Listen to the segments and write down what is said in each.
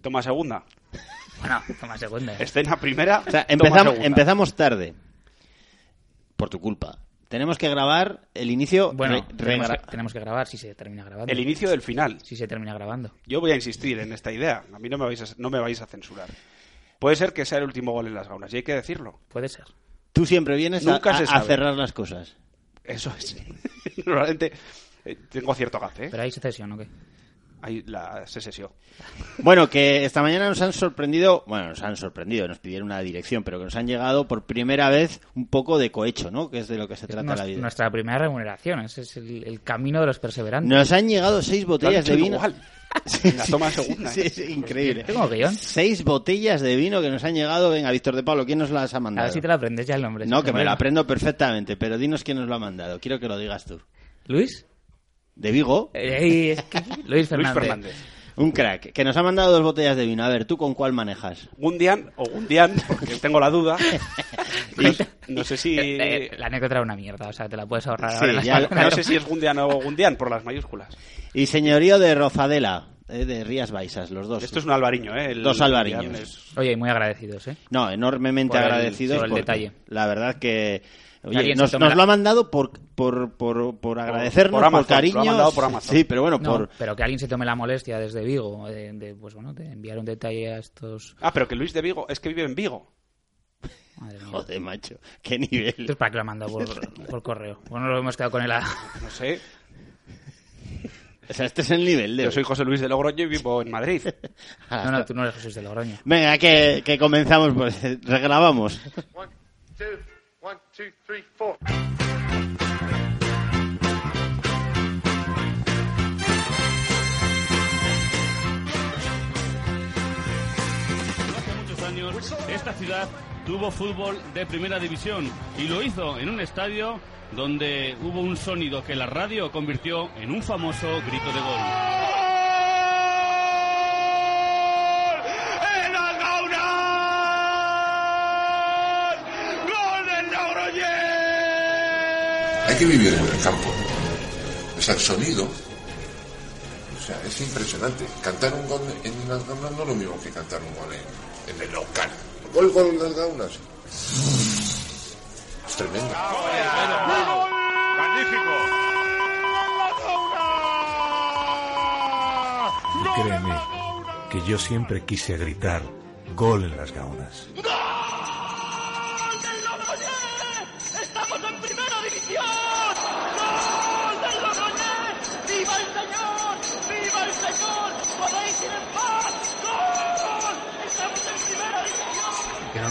Toma segunda. Bueno, toma segunda. Escena primera. O sea, toma empezamos, segunda. empezamos tarde. Por tu culpa. Tenemos que grabar el inicio. Bueno, tenemos, que, tenemos que grabar si se termina grabando. El inicio del final. Si se termina grabando. Yo voy a insistir en esta idea. A mí no me vais a, no me vais a censurar. Puede ser que sea el último gol en las gaunas, y hay que decirlo. Puede ser. Tú siempre vienes a, Nunca se a- a sabe. cerrar las cosas. Eso es. Normalmente eh, tengo cierto gafe. ¿eh? Pero hay secesión, ¿o qué? Ahí la secesión. Bueno, que esta mañana nos han sorprendido, bueno, nos han sorprendido, nos pidieron una dirección, pero que nos han llegado por primera vez un poco de cohecho, ¿no? Que es de lo que se trata la vida. Nuestra primera remuneración. Ese es el, el camino de los perseverantes. Nos han llegado seis botellas de vino. igual. Sí, En la toma segunda. Sí, ¿eh? sí, increíble. Tengo guion. Seis botellas de vino que nos han llegado. Venga, Víctor de Pablo, ¿quién nos las ha A mandado? ver si te la aprendes ya el nombre. No, que me lo Bueno. aprendo perfectamente, pero dinos quién nos lo ha mandado. Quiero que lo digas tú. ¿Luis? De Vigo, Eh, es que- Luis Luis Fernández. Un crack, que nos ha mandado dos botellas de vino. A ver, ¿tú con cuál manejas? Gundian o Gundian, porque tengo la duda. No, no sé si. Eh, eh, la anécdota era una mierda, o sea, te la puedes ahorrar Sí, ahora. ya-. No sé si es Gundian o Gundian por las mayúsculas. Y señorío de Rozadela, eh, de Rías Baixas, los dos. Esto es un albariño, ¿eh? El Dos albariños. Es- Oye, muy agradecidos, ¿eh? No, enormemente Por el- agradecidos por el detalle. La verdad que oye, nos, nos la- lo ha mandado por por, por, por agradecernos, por por, Amazon, lo ha cariño. mandado por Amazon. Sí, pero bueno, No, por pero que alguien se tome la molestia desde Vigo de, de, pues bueno, de enviar un detalle a estos... Ah, pero que Luis de Vigo es que vive en Vigo. Madre mía. joder, macho, qué nivel. Entonces, ¿para qué lo ha mandado por, por correo? Bueno, lo hemos quedado con él a... No sé. O sea, este es el nivel de Yo soy José Luis de Logroño y vivo en Madrid. No, no, tú no eres Jesús de Logroño. Venga, que, que comenzamos, pues regrabamos. One, two, one, two, three, four. Esta ciudad tuvo fútbol de primera división y lo hizo en un estadio donde hubo un sonido que la radio convirtió en un famoso grito de gol. Que vivir en el campo. O sea, el sonido. O sea, es impresionante. Cantar un gol en las gaunas no es lo mismo que cantar un gol en, en el local. Gol, gol en las gaunas. Es tremendo. Y créeme que yo siempre quise gritar gol en las gaunas.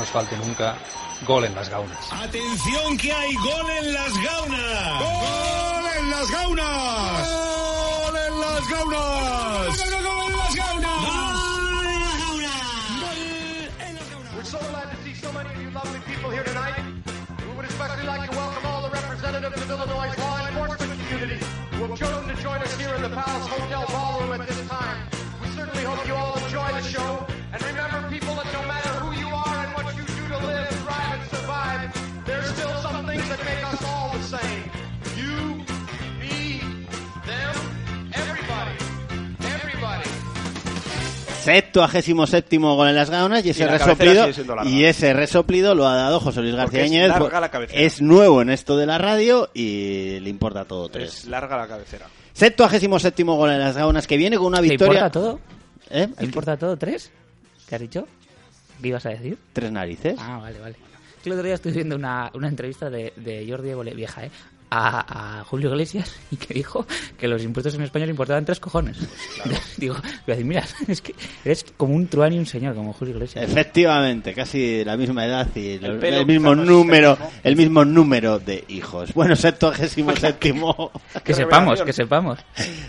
Nos falte nunca gol en las gaunas. ¡Atención que hay gol en las gaunas! ¡Gol en las gaunas! ¡Gol en las gaunas! ¡Gol en las gaunas! We're so glad to see so many of you lovely people here tonight. We would especially like to welcome all the representatives of Illinois' law enforcement community who have chosen to join us here in the Palace Hotel Ballroom at this time. We certainly hope you all enjoy the show. Make us all the same. You, me, them, everybody. Everybody. Septuagésimo séptimo gol en las gaunas y ese Y resoplido y ese resoplido lo ha dado José Luis García Porque es Íñiguez. larga la cabecera. Es nuevo en esto de la radio y le importa todo tres. Es larga la cabecera. Septuagésimo séptimo gol en las gaunas que viene con una ¿Te victoria. importa todo? ¿Eh? ¿Te importa todo? ¿Tres? ¿Qué has dicho? ¿Qué ibas a decir? Tres narices. Ah, vale, vale. Que El otro día estuve viendo una, una entrevista de, de Jordi Évole, vieja, ¿eh? A, a Julio Iglesias y que dijo que los impuestos en España le importaban tres cojones. Digo, voy a decir, mira, es que eres como un truán y un señor, como Julio Iglesias. Efectivamente, casi la misma edad y el, mismo número, el mismo. el mismo número de hijos. Bueno, septuagésimo séptimo. Que sepamos, que sepamos.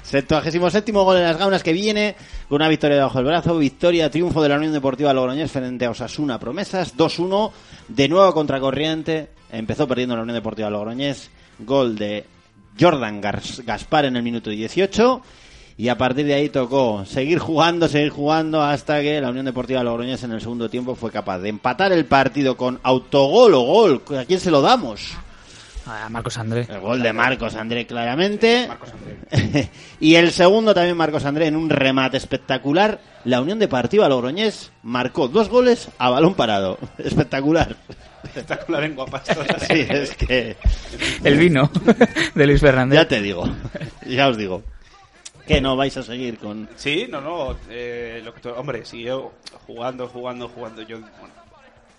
Septuagésimo séptimo gol en las gaunas que viene con una victoria debajo del brazo, victoria, triunfo de la Unión Deportiva Logroñés frente a Osasuna Promesas, 2-1, de nuevo contracorriente, empezó perdiendo la Unión Deportiva Logroñés, gol de Jordan Gas- Gaspar en el minuto 18 y a partir de ahí tocó seguir jugando, seguir jugando hasta que la Unión Deportiva Logroñés en el segundo tiempo fue capaz de empatar el partido con autogol o gol, ¿a quién se lo damos? A Marcos André. El gol de Marcos André claramente. Marcos André. y el segundo también Marcos André en un remate espectacular. La Unión Deportiva Logroñés marcó dos goles a balón parado. Espectacular. Espectacular en guapas. Sí, es que El vino de Luis Fernández. ya te digo. Ya os digo. Que no vais a seguir con Sí, no, no. eh, lo que tú- hombre, siguió jugando, jugando, jugando. Yo, bueno,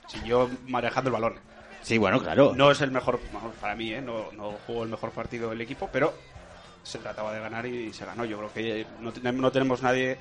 siguió manejando el balón. Sí, bueno, claro. No es el mejor, para mí, ¿eh? no, no jugó el mejor partido del equipo, pero se trataba de ganar y se ganó. Yo creo que no, no tenemos nadie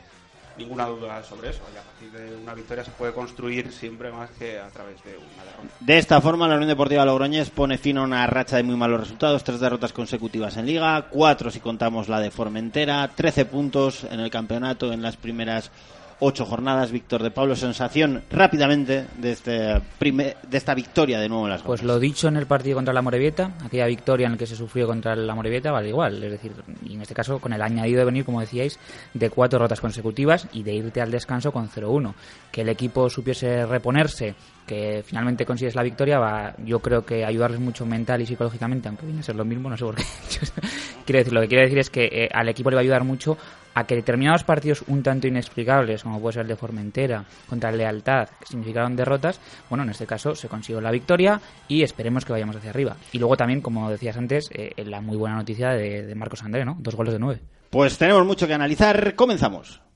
ninguna duda sobre eso. Y a partir de una victoria se puede construir siempre más que a través de una derrota. De esta forma, la Unión Deportiva Logroñés pone fin a una racha de muy malos resultados, tres derrotas consecutivas en Liga, cuatro si contamos la de Formentera, 13 puntos en el campeonato en las primeras ocho jornadas. Víctor de Pablo, sensación rápidamente de, este de esta victoria de nuevo en las Pues lo dicho en el partido contra la Morevieta, aquella victoria en la que se sufrió contra la Morevieta, vale igual. Es decir, y en este caso con el añadido de venir, como decíais, de cuatro rotas consecutivas y de irte al descanso con 0-1. Que el equipo supiese reponerse, que finalmente consigues la victoria, va, yo creo que ayudarles mucho mental y psicológicamente, aunque viene a ser lo mismo, no sé por qué. quiero decir, lo que quiero decir es que eh, al equipo le va a ayudar mucho a que determinados partidos un tanto inexplicables, como puede ser el de Formentera, contra Lealtad, que significaron derrotas, bueno, en este caso se consiguió la victoria y esperemos que vayamos hacia arriba. Y luego también, como decías antes, eh, la muy buena noticia de, de Marcos André, ¿no? Dos goles de nueve. Pues tenemos mucho que analizar. Comenzamos.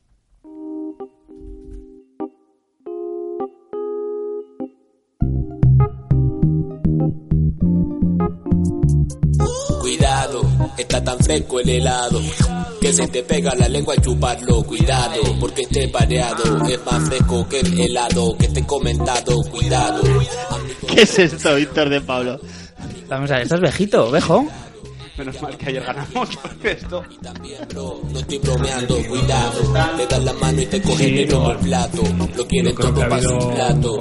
Cuidado, está tan fresco el helado que se te pega la lengua al chuparlo. Cuidado, porque esté pareado es más fresco que el helado que te he comentado. Cuidado, ¿Qué es esto, Víctor de Pablo? Vamos a ver, esto es Vejito, Vejo. Menos mal que ayer ganamos, porque esto... bro, no estoy bromeando. Cuidado, te das la mano y te cogen Sí, no. el plato. Lo quieren todo para su plato.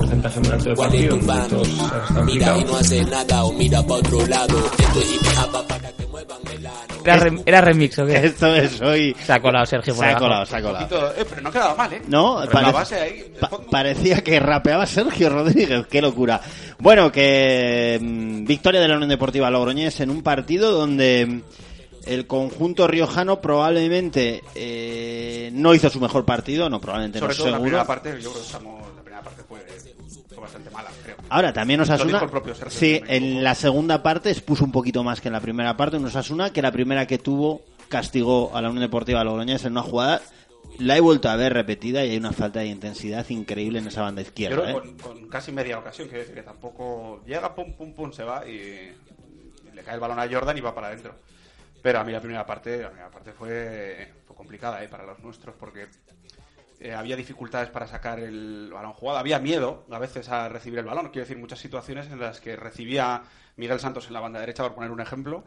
¿Cuál es tu están Mira y no hace nada o mira para otro lado. Esto es hip hop para que muevan el ano. ¿Era, rem- era remix o qué? Esto es hoy. Se ha colado Sergio por Se ha colado, se ha colado. eh, pero no quedaba mal, ¿eh? No, pare- la base ahí... pa- parecía que rapeaba Sergio Rodríguez, qué locura. Bueno, que mm, victoria de la Unión Deportiva Logroñés en un partido donde mm, el conjunto riojano probablemente eh, no hizo su mejor partido, no, probablemente Sobre no, todo la seguro. primera parte, yo creo que estamos... La primera parte fue, fue bastante mala, creo. Ahora, también Osasuna, sí, en la segunda parte expuso un poquito más que en la primera parte, un Osasuna que la primera que tuvo castigó a la Unión Deportiva Logroñés en una jugada, la he vuelto a ver repetida y hay una falta de intensidad increíble en esa banda izquierda. creo ¿eh? con, con casi media ocasión, quiero decir que tampoco llega, pum, pum, pum, se va y le cae el balón a Jordan y va para adentro. Pero a mí la primera parte, la primera parte fue, complicada ¿eh? para los nuestros porque eh, había dificultades para sacar el balón jugado, había miedo a veces a recibir el balón. Quiero decir, muchas situaciones en las que recibía Miguel Santos en la banda derecha, por poner un ejemplo,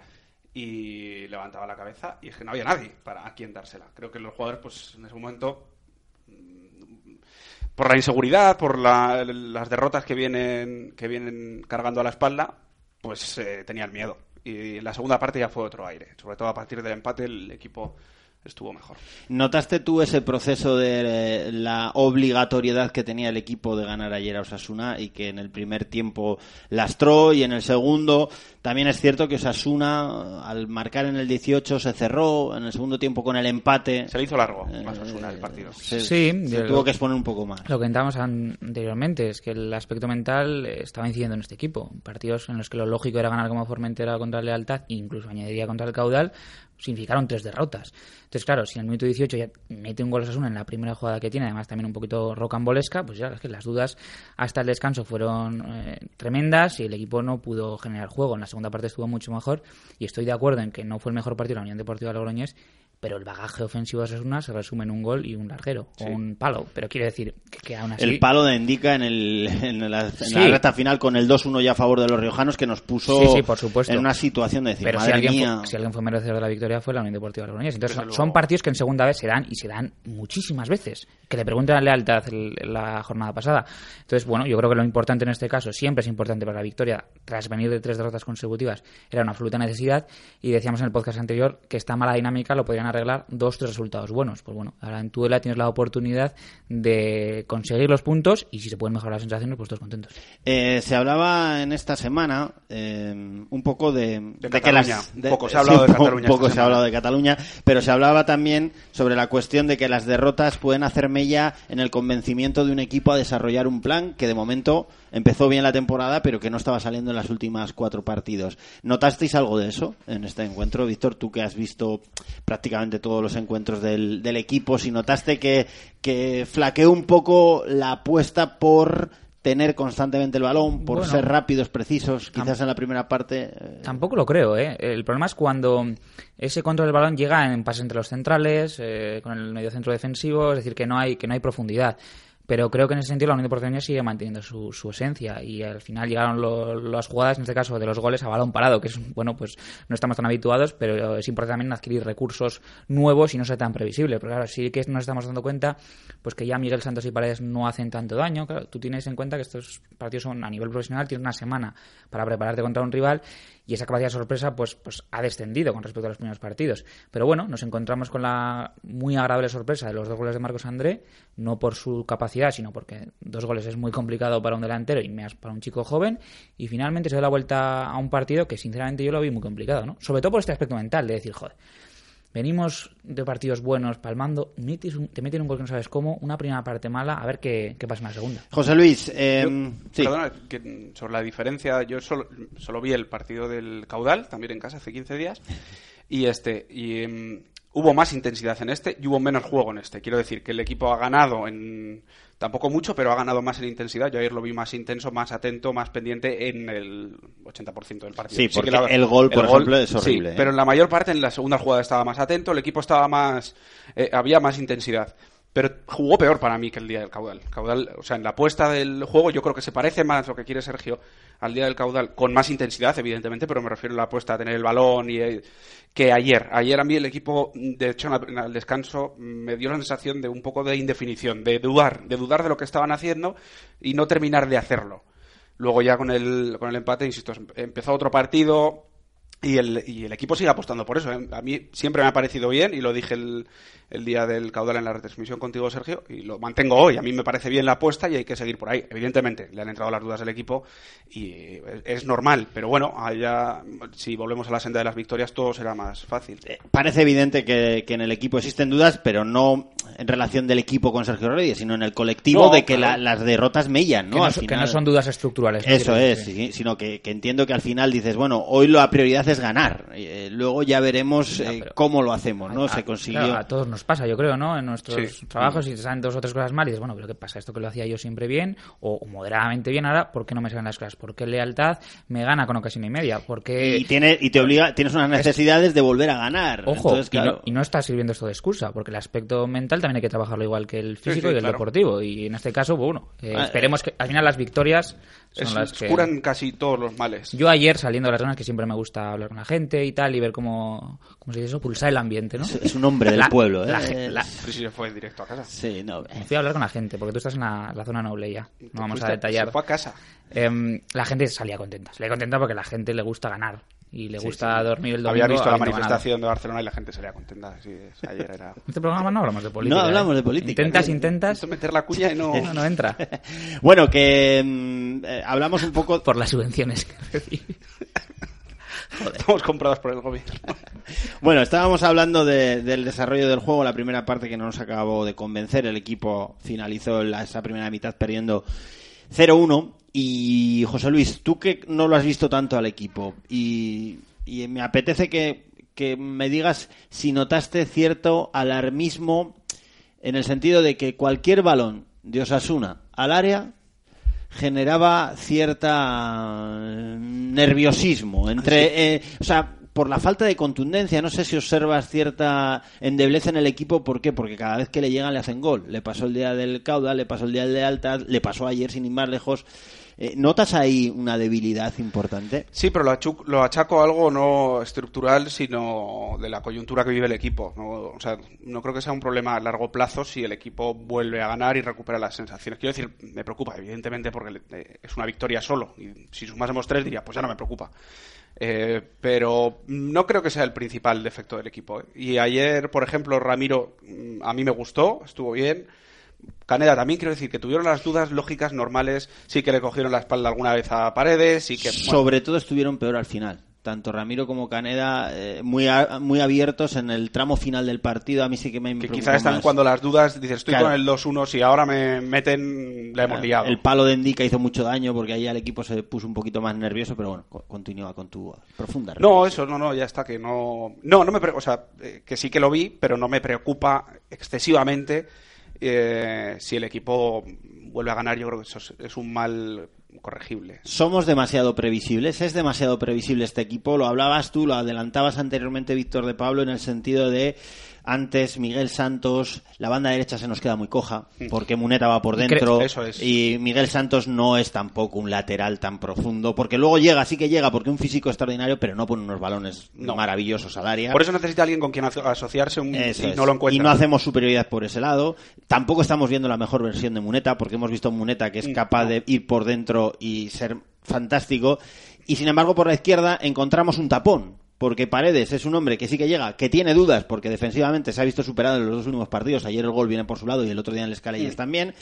y levantaba la cabeza y es que no había nadie para a quien dársela. Creo que los jugadores, pues en ese momento por la inseguridad, por la- las derrotas que vienen, que vienen cargando a la espalda, pues eh, tenían miedo. Y la segunda parte ya fue otro aire. Sobre todo a partir del empate el equipo estuvo mejor. ¿Notaste tú ese proceso de eh, la obligatoriedad que tenía el equipo de ganar ayer a Osasuna y que en el primer tiempo lastró y en el segundo también es cierto que Osasuna al marcar en el 18 se cerró, en el segundo tiempo con el empate Se le hizo largo a Osasuna el partido. se, Sí, se tuvo que exponer un poco más. Lo que comentábamos an- anteriormente es que el aspecto mental eh, estaba incidiendo en este equipo. Partidos en los que lo lógico era ganar como Formentera contra Lealtad, e incluso añadiría contra el Caudal, significaron tres derrotas. Entonces, claro, si en el minuto 18 ya mete un gol Osasuna en la primera jugada que tiene, además también un poquito rocambolesca, pues ya es que las dudas hasta el descanso fueron eh, tremendas y el equipo no pudo generar juego. En la segunda parte estuvo mucho mejor y estoy de acuerdo en que no fue el mejor partido de la Unión Deportiva Logroñés, pero el bagaje ofensivo de Osasuna se resume en un gol y un larguero o un palo. Pero quiere decir que, que aún así... El palo de Indica en, el, en, la, en Sí. la recta final con el 2-1 ya a favor de los riojanos que nos puso Sí, sí, por supuesto. en una situación de decir, Pero si alguien, mía, fue, si alguien fue merecedor de la victoria fue la Unión Deportiva Logroñés. Entonces son partidos que en segunda vez se dan y se dan muchísimas veces. que le pregunten la lealtad el- la jornada pasada. Entonces, bueno, yo creo que lo importante en este caso, siempre es importante para la victoria, tras venir de tres derrotas consecutivas, era una absoluta necesidad. Y decíamos en el podcast anterior que esta mala dinámica lo podrían arreglar dos, tres resultados buenos. Pues bueno, ahora en Tudela tienes la oportunidad de conseguir los puntos y si se pueden mejorar las sensaciones, pues todos contentos. Eh, se hablaba en esta semana eh, un poco de, de que Cataluña. las Un de- poco se ha hablado sí, de Cataluña poco se ha hablado de Cataluña, pero se hablaba también sobre la cuestión de que las derrotas pueden hacer mella en el convencimiento de un equipo a desarrollar un plan que de momento empezó bien la temporada, pero que no estaba saliendo en las últimas cuatro partidos. ¿Notasteis algo de eso en este encuentro, Víctor? Tú que has visto prácticamente todos los encuentros del, del equipo, si notaste que, que flaqueó un poco la apuesta por tener constantemente el balón, por Bueno. ser rápidos, precisos, quizás en la primera parte. eh, Tampoco lo creo, ¿eh? El problema es cuando ese control del balón llega en pases entre los centrales, eh, con el medio centro defensivo, es decir, que no hay, que no hay profundidad. Pero creo que en ese sentido la Unión Deportiva sigue manteniendo su, su esencia y al final llegaron lo- las jugadas, en este caso de los goles, a balón parado, que es, bueno, pues no estamos tan habituados, pero es importante también adquirir recursos nuevos y no ser tan previsible. Porque claro, sí que nos estamos dando cuenta pues que ya Miguel Santos y Paredes no hacen tanto daño. Claro, tú tienes en cuenta que estos partidos son a nivel profesional, tienes una semana para prepararte contra un rival y esa capacidad de sorpresa pues, pues ha descendido con respecto a los primeros partidos. Pero bueno, nos encontramos con la muy agradable sorpresa de los dos goles de Marcos André, no por su capacidad, sino porque dos goles es muy complicado para un delantero y más para un chico joven, y finalmente se da la vuelta a un partido que sinceramente yo lo vi muy complicado, ¿no? Sobre todo por este aspecto mental de decir, joder, venimos de partidos buenos palmando, metes un- te meten un gol que no sabes cómo, una primera parte mala, a ver qué, qué pasa en la segunda. José Luis, eh, Yo- sí. Perdona, que sobre la diferencia, yo solo, solo vi el partido del Caudal, también en casa, hace 15 días, y este, y mm, hubo más intensidad en este y hubo menos juego en este. Quiero decir que el equipo ha ganado en, tampoco mucho, pero ha ganado más en intensidad. Yo ayer lo vi más intenso, más atento, más pendiente en el 80% del partido. Sí, que porque el gol, por ejemplo, es horrible, Sí, ¿eh? pero en la mayor parte, en la segunda jugada estaba más atento, el equipo estaba más, eh, había más intensidad. Pero jugó peor para mí que el día del caudal. Caudal, o sea, en la apuesta del juego yo creo que se parece más lo que quiere Sergio al día del caudal, con más intensidad, evidentemente, pero me refiero a la apuesta a tener el balón y eh, que ayer. Ayer a mí el equipo, de hecho, en el descanso me dio la sensación de un poco de indefinición, de dudar, de dudar de lo que estaban haciendo y no terminar de hacerlo. Luego ya con el, con el empate, insisto, empezó otro partido, y el, y el equipo sigue apostando por eso. ¿eh? A mí siempre me ha parecido bien y lo dije el, el día del caudal en la retransmisión contigo, Sergio, y lo mantengo hoy. A mí me parece bien la apuesta y hay que seguir por ahí. Evidentemente, le han entrado las dudas del equipo y es, normal, pero bueno, allá, si volvemos a la senda de las victorias, todo será más fácil. Parece evidente que, que en el equipo existen dudas, pero no en relación del equipo con Sergio Reyes, sino en el colectivo No, de que claro. la- las derrotas mellan, ¿no? Que no Al son- que final. no son dudas estructurales. Eso Quiero es, sí, sino que, que entiendo que al final dices, bueno, hoy la prioridad es ganar. Eh, luego ya veremos eh, cómo lo hacemos, ¿no? Se consiguió. Claro, a todos nos pasa, yo creo, ¿no? En nuestros Sí. trabajos, si te salen dos o tres cosas mal y dices, bueno, pero ¿qué pasa? Esto que lo hacía yo siempre bien o, o moderadamente bien, ahora, ¿por qué no me salen las cosas? ¿Por qué lealtad me gana con ocasión y media? Porque... Y, tiene, y te obliga, tienes unas necesidades de volver a ganar. Ojo, Entonces, y, no, claro. y no está sirviendo esto de excusa, porque el aspecto mental también hay que trabajarlo igual que el físico sí, y el claro. deportivo. Y en este caso, bueno, eh, Ah, esperemos que al final las victorias son Es- las que... curan casi todos los males. Yo ayer saliendo de las zonas que siempre me gusta hablar con la gente y tal y ver cómo, ¿cómo se dice eso? Pulsar el ambiente, ¿no? Es- es un hombre del La- pueblo, ¿eh? la la- fue directo a casa. Sí, no. me fui a hablar con la gente, porque tú estás en la, la zona noble ya. No vamos a detallar. se fue a casa. Em, la gente salía contenta. Salía contenta porque a la gente le gusta ganar. Y le Sí, gusta sí. dormir el domingo. Había visto la manifestación de Barcelona y la gente salía contenta. Sí, ayer era... En este programa no hablamos de política. No hablamos ¿eh? de política, Intentas, no. intentas. meter la cuña y no... No, no entra. Bueno, que mm, eh, hablamos un poco... Por las subvenciones. Estamos comprados por el gobierno. Bueno, estábamos hablando de- del desarrollo del juego, la primera parte que no nos acabó de convencer, el equipo finalizó la- esa primera mitad perdiendo 0-1 y José Luis, tú que no lo has visto tanto al equipo y, y me apetece que, que me digas si notaste cierto alarmismo en el sentido de que cualquier balón de Osasuna al área generaba cierta eh, nerviosismo entre eh, o sea por la falta de contundencia. No sé si observas cierta endeblez en el equipo. ¿Por qué? Porque cada vez que le llegan le hacen gol. Le pasó el día del Caudal, le pasó el día del de Alta, le pasó ayer sin ir más lejos. Eh, ¿Notas ahí una debilidad importante? Sí, pero lo, lo achaco a algo no estructural, sino de la coyuntura que vive el equipo. ¿no? O sea, no creo que sea un problema a largo plazo si el equipo vuelve a ganar y recupera las sensaciones. Quiero decir, me preocupa, evidentemente, porque eh, es una victoria solo. Y si sumásemos tres, diría, pues ya no me preocupa. Eh, pero no creo que sea el principal defecto del equipo. ¿eh? Y ayer, por ejemplo, Ramiro, mm, a mí me gustó, estuvo bien. Caneda también quiero decir que tuvieron las dudas lógicas normales, sí que le cogieron la espalda alguna vez a Paredes, sí que bueno, Sobre todo estuvieron peor al final. Tanto Ramiro como Caneda eh, muy, a- muy abiertos en el tramo final del partido. A mí sí que me que quizás están más. cuando las dudas dices estoy Claro. con el 2-1 si ahora me meten la hemos liado. El palo de Endica hizo mucho daño porque ahí el equipo se puso un poquito más nervioso, pero bueno, co- continúa con tu profunda No, eso no, no, ya está que no no no me o sea, eh, que sí que lo vi, pero no me preocupa excesivamente eh, si el equipo vuelve a ganar, yo creo que eso es, es un mal corregible. Somos demasiado previsibles, es demasiado previsible este equipo. Lo hablabas tú, lo adelantabas anteriormente Víctor de Pablo en el sentido de antes Miguel Santos, la banda derecha se nos queda muy coja porque Muneta va por Y dentro eso es. y Miguel Santos no es tampoco un lateral tan profundo porque luego llega, sí que llega porque un físico extraordinario, pero no pone unos balones No. maravillosos al área. Por eso necesita alguien con quien aso- asociarse un, Eso y es. no lo encuentra. Y no hacemos superioridad por ese lado. Tampoco estamos viendo la mejor versión de Muneta, porque hemos visto a un Muneta que es Mm, capaz no. de ir por dentro y ser fantástico. Y sin embargo, por la izquierda encontramos un tapón. Porque Paredes es un hombre que sí que llega, que tiene dudas, porque defensivamente se ha visto superado en los dos últimos partidos. Ayer el gol viene por su lado y el otro día en el Escalayes Mm. también.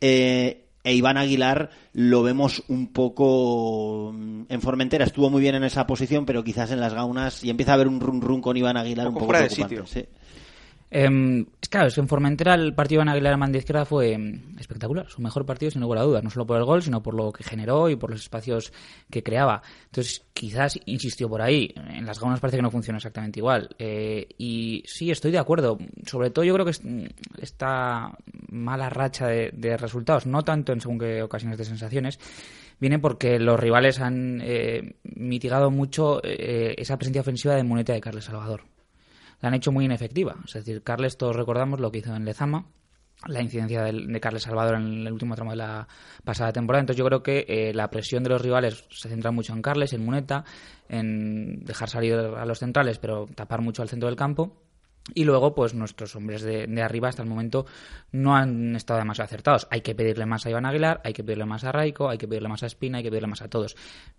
Eh, e Iván Aguilar lo vemos un poco mm, en Formentera. Estuvo muy bien en esa posición, pero quizás en las gaunas. Y empieza a haber un run run con Iván Aguilar un poco poco, fuera de preocupante. sitio. sí. Em, es claro, es que en Formentera el partido Aguilar en banda izquierda fue em, espectacular. Su mejor partido, sin lugar a dudas. No solo por el gol, sino por lo que generó y por los espacios que creaba. Entonces, quizás insistió por ahí. En las gaunas parece que no funciona exactamente igual. Eh, y sí, estoy de acuerdo. Sobre todo yo creo que es- esta mala racha de, resultados, no tanto en según qué ocasiones de sensaciones, viene porque los rivales han eh, mitigado mucho eh, esa presencia ofensiva de Muneta de Carles Salvador la han hecho muy inefectiva. Es decir, Carles, todos recordamos lo que hizo en Lezama, la incidencia de Carles Salvador en el último tramo de la pasada temporada. Entonces yo creo que eh, la presión de los rivales se centra mucho en Carles, en Muneta, en dejar salir a los centrales, pero tapar mucho al centro del campo. Y luego, pues nuestros hombres de, de arriba hasta el momento no han estado demasiado acertados. Hay que pedirle más a Iván Aguilar, hay que pedirle más a Raico, hay que pedirle más a Espina, hay que pedirle más a todos.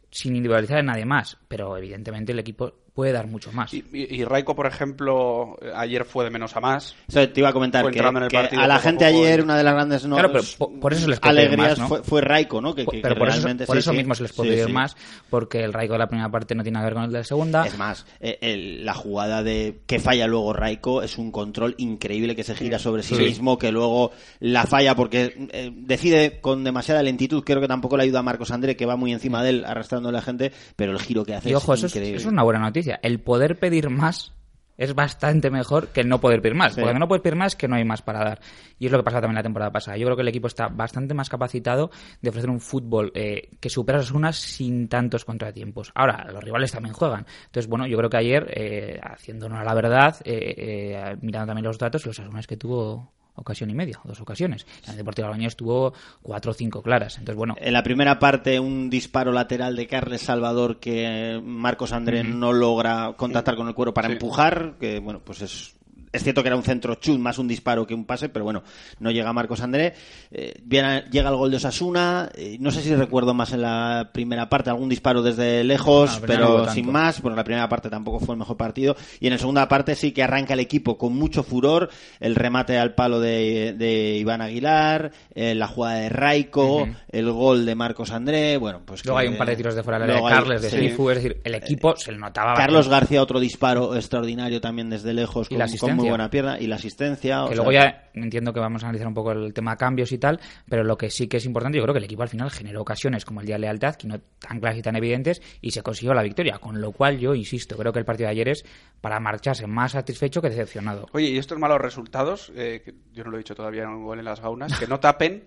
Sin individualizar en nadie más, pero evidentemente el equipo puede dar mucho más. Y, y, y Raiko, por ejemplo, eh, ayer fue de menos a más. Eso te iba a comentar que, entrando en el que a la gente poco ayer y- una de las grandes no, Claro, pero po- por eso les alegrías más, ¿no? fue, fue Raico, ¿no? Que, que- pero que por eso, realmente por sí, eso sí. mismo se les puede Sí, sí. más, porque el Raico de la primera parte no tiene nada que ver con el de la segunda. Es más, eh, el- la jugada de que falla luego Raico es un control increíble que se gira sobre sí, Sí. mismo, que luego la falla porque eh, decide con demasiada lentitud. Creo que tampoco le ayuda a Marcos André, que va muy encima de él arrastrándole a la gente, pero el giro que hace y ojo, es eso es, increíble. eso es una buena noticia. El poder pedir más es bastante mejor que el no poder pedir más. Sí. Porque no puedes pedir más es que no hay más para dar. Y es lo que pasó también la temporada pasada. Yo creo que el equipo está bastante más capacitado de ofrecer un fútbol eh, que supera las unas sin tantos contratiempos. Ahora, los rivales también juegan. Entonces, bueno, yo creo que ayer, eh, haciéndonos a la verdad, eh, eh, mirando también los datos, los Asunas que tuvo ocasión y media, dos ocasiones. El Deportivo Albañés tuvo cuatro o cinco claras. Entonces, bueno, En la primera parte, un disparo lateral de Carles Salvador que Marcos André no logra contactar con el cuero para Sí. empujar, que bueno, pues es es cierto que era un centro chut, más un disparo que un pase, pero bueno, no llega Marcos André. Eh, viene- llega el gol de Osasuna. eh, no sé si recuerdo más en la primera parte, algún disparo desde lejos, No, no pero sin más. Bueno, la primera parte tampoco fue el mejor partido. Y en la segunda parte sí que arranca el equipo con mucho furor. El remate al palo de, de Iván Aguilar, eh, la jugada de Raico, el gol de Marcos André. Bueno, pues luego que- hay un par de tiros de fuera de Carles, de sí. Sifu, es decir, el equipo se le notaba Carlos. García, otro disparo extraordinario también desde lejos, Y con, la con muy buena pierna. Y la asistencia. o que sea, luego ya entiendo que vamos a analizar un poco el tema cambios y tal, pero lo que sí que es importante, yo creo que el equipo al final generó ocasiones como el día de lealtad, que no tan claras y tan evidentes, y se consiguió la victoria, con lo cual yo insisto, creo que el partido de ayer es para marcharse más satisfecho que decepcionado. Oye, y estos malos resultados, eh, que yo no lo he dicho todavía en un gol en las gaunas, que no tapen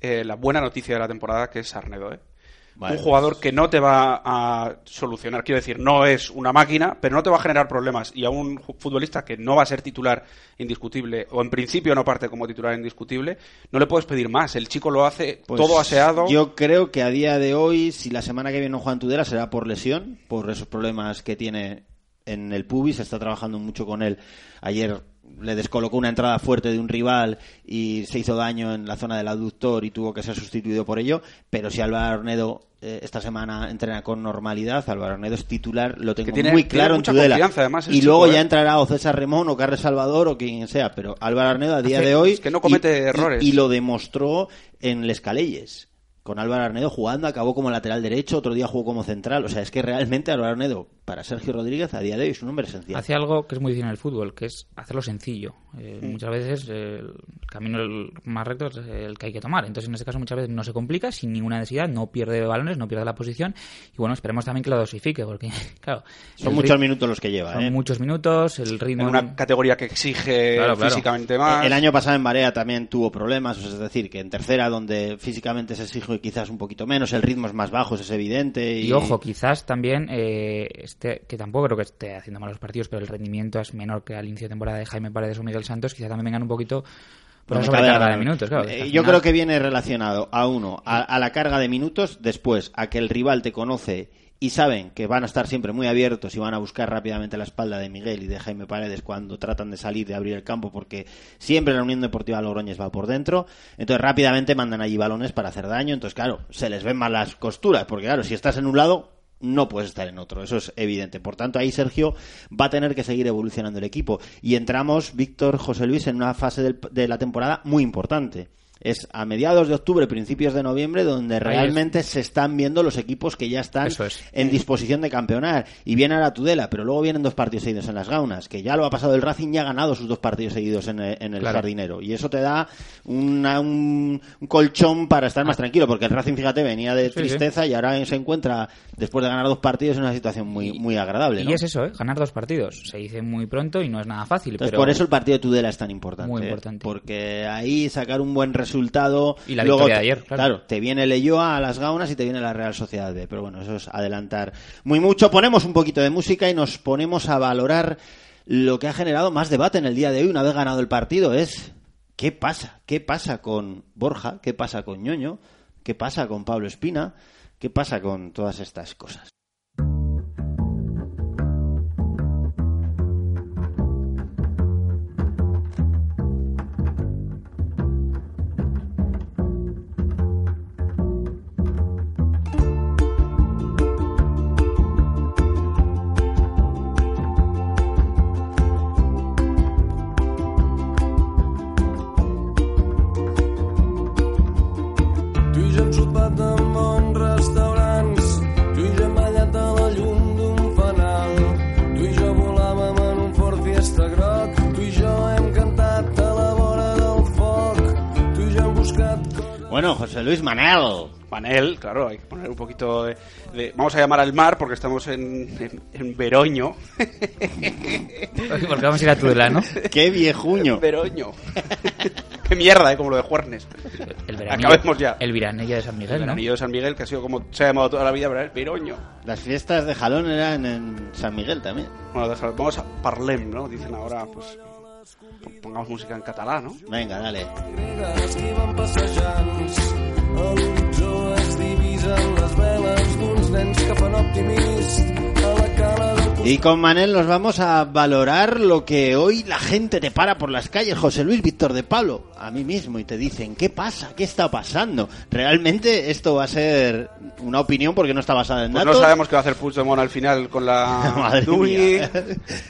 eh, la buena noticia de la temporada que es Sarnedo, ¿eh? Vale. Un jugador que no te va a solucionar, quiero decir, no es una máquina, pero no te va a generar problemas. Y a un futbolista que no va a ser titular indiscutible, o en principio no parte como titular indiscutible, no le puedes pedir más. El chico lo hace Pues todo aseado. Yo creo que a día de hoy, si la semana que viene no juega en Tudela, será por lesión, por esos problemas que tiene en el pubis. Está trabajando mucho con él. Ayer le descolocó una entrada fuerte de un rival y se hizo daño en la zona del aductor y tuvo que ser sustituido por ello. Pero si Álvaro Arnedo eh, esta semana entrena con normalidad, Álvaro Arnedo es titular, lo tengo tiene- muy claro en Tudela. además, y chico, luego ¿eh? ya entrará o César Remón o Carles Salvador o quien sea. Pero Álvaro Arnedo a día Hace- de hoy es que no comete y- errores. y lo demostró en Les Calelles. Con Álvaro Arnedo jugando, acabó como lateral derecho, otro día jugó como central. O sea, es que realmente Álvaro Arnedo, para Sergio Rodríguez, a día de hoy es un hombre esencial. Hace algo que es muy difícil en el fútbol, que es hacerlo sencillo. Eh. Muchas veces eh, el camino más recto es el que hay que tomar. Entonces, en este caso, muchas veces no se complica sin ninguna necesidad, no pierde balones, no pierde la posición. Y bueno, esperemos también que lo dosifique, porque, claro. Son muchos minutos los que lleva. Son ¿eh? muchos minutos, el ritmo. en una categoría que exige Claro, claro. físicamente más. El año pasado en Barea también tuvo problemas, es decir, que en tercera, donde físicamente se exige quizás un poquito menos, el ritmo es más bajo, eso es evidente. Y, Y ojo, quizás también, que tampoco creo que esté haciendo malos partidos, pero el rendimiento es menor que al inicio de temporada de Jaime Paredes o Miguel Santos, quizás también vengan un poquito por la la de minutos. Claro, Eh, Yo creo que viene relacionado a uno, a, a la carga de minutos, después a que el rival te conoce y saben que van a estar siempre muy abiertos y van a buscar rápidamente la espalda de Miguel y de Jaime Paredes cuando tratan de salir, de abrir el campo, porque siempre la Unión Deportiva Logroñez va por dentro. Entonces rápidamente mandan allí balones para hacer daño. Entonces, claro, se les ven mal las costuras, porque claro, si estás en un lado, no puedes estar en otro, eso es evidente. Por tanto, ahí Sergio va a tener que seguir evolucionando el equipo. Y entramos, Víctor, José Luis, en una fase de la temporada muy importante. Es a mediados de octubre, principios de noviembre, donde es. realmente se están viendo los equipos que ya están es. en disposición de campeonar. Y viene ahora Tudela, pero luego vienen dos partidos seguidos en las Gaunas, que ya lo ha pasado el Racing y ha ganado sus dos partidos seguidos en el, en el Claro. Jardinero. Y eso te da una- un, un colchón para estar más tranquilo, porque el Racing, fíjate, venía de Ah. Sí. tristeza y ahora se encuentra, después de ganar dos partidos, en una situación muy, muy agradable. Y ¿no? es eso, ¿eh? ganar dos partidos. Se dice muy pronto y no es nada fácil. Entonces, pero por eso el partido de Tudela es tan importante. Muy ¿eh? importante. Porque ahí sacar un buen resultado. Y la luego victoria de ayer, claro. te viene el Elloa a las Gaunas y te viene la Real Sociedad B. Pero bueno, eso es adelantar muy mucho. Ponemos un poquito de música y nos ponemos a valorar lo que ha generado más debate en el día de hoy, una vez ganado el partido, es ¿qué pasa? ¿Qué pasa con Borja? ¿Qué pasa con Ñoño? ¿Qué pasa con Pablo Espina? ¿Qué pasa con todas estas cosas? Luis Manel. Manel, claro, hay que poner un poquito de, de- Vamos a llamar al mar porque estamos en, en, en Veroño. Porque vamos a ir a Tudela, ¿no? ¡Qué viejuño! Veroño. Qué mierda, ¿eh? Como lo de Juernes. El veranillo, Acabemos ya. El viranillo de San El Miguel, ¿no? veranillo de San Miguel, que ha sido como se ha llamado toda la vida, ¿verdad? Veroño. Las fiestas de Jalón eran en San Miguel también. Bueno, vamos a parlem, ¿no? Dicen ahora, pues. Pongamos música en catalán, ¿no? Venga, dale. A l'horitzó es divisen les veles d'uns nens que fan optimist Y con Manel nos vamos a valorar lo que hoy la gente te para por las calles, José Luis Víctor de Pablo, a mí mismo, y te dicen, ¿qué pasa? ¿Qué está pasando? Realmente esto va a ser una opinión porque no está basada en Pues datos. no sabemos qué va a hacer Puigdemont al final con la Madre mía.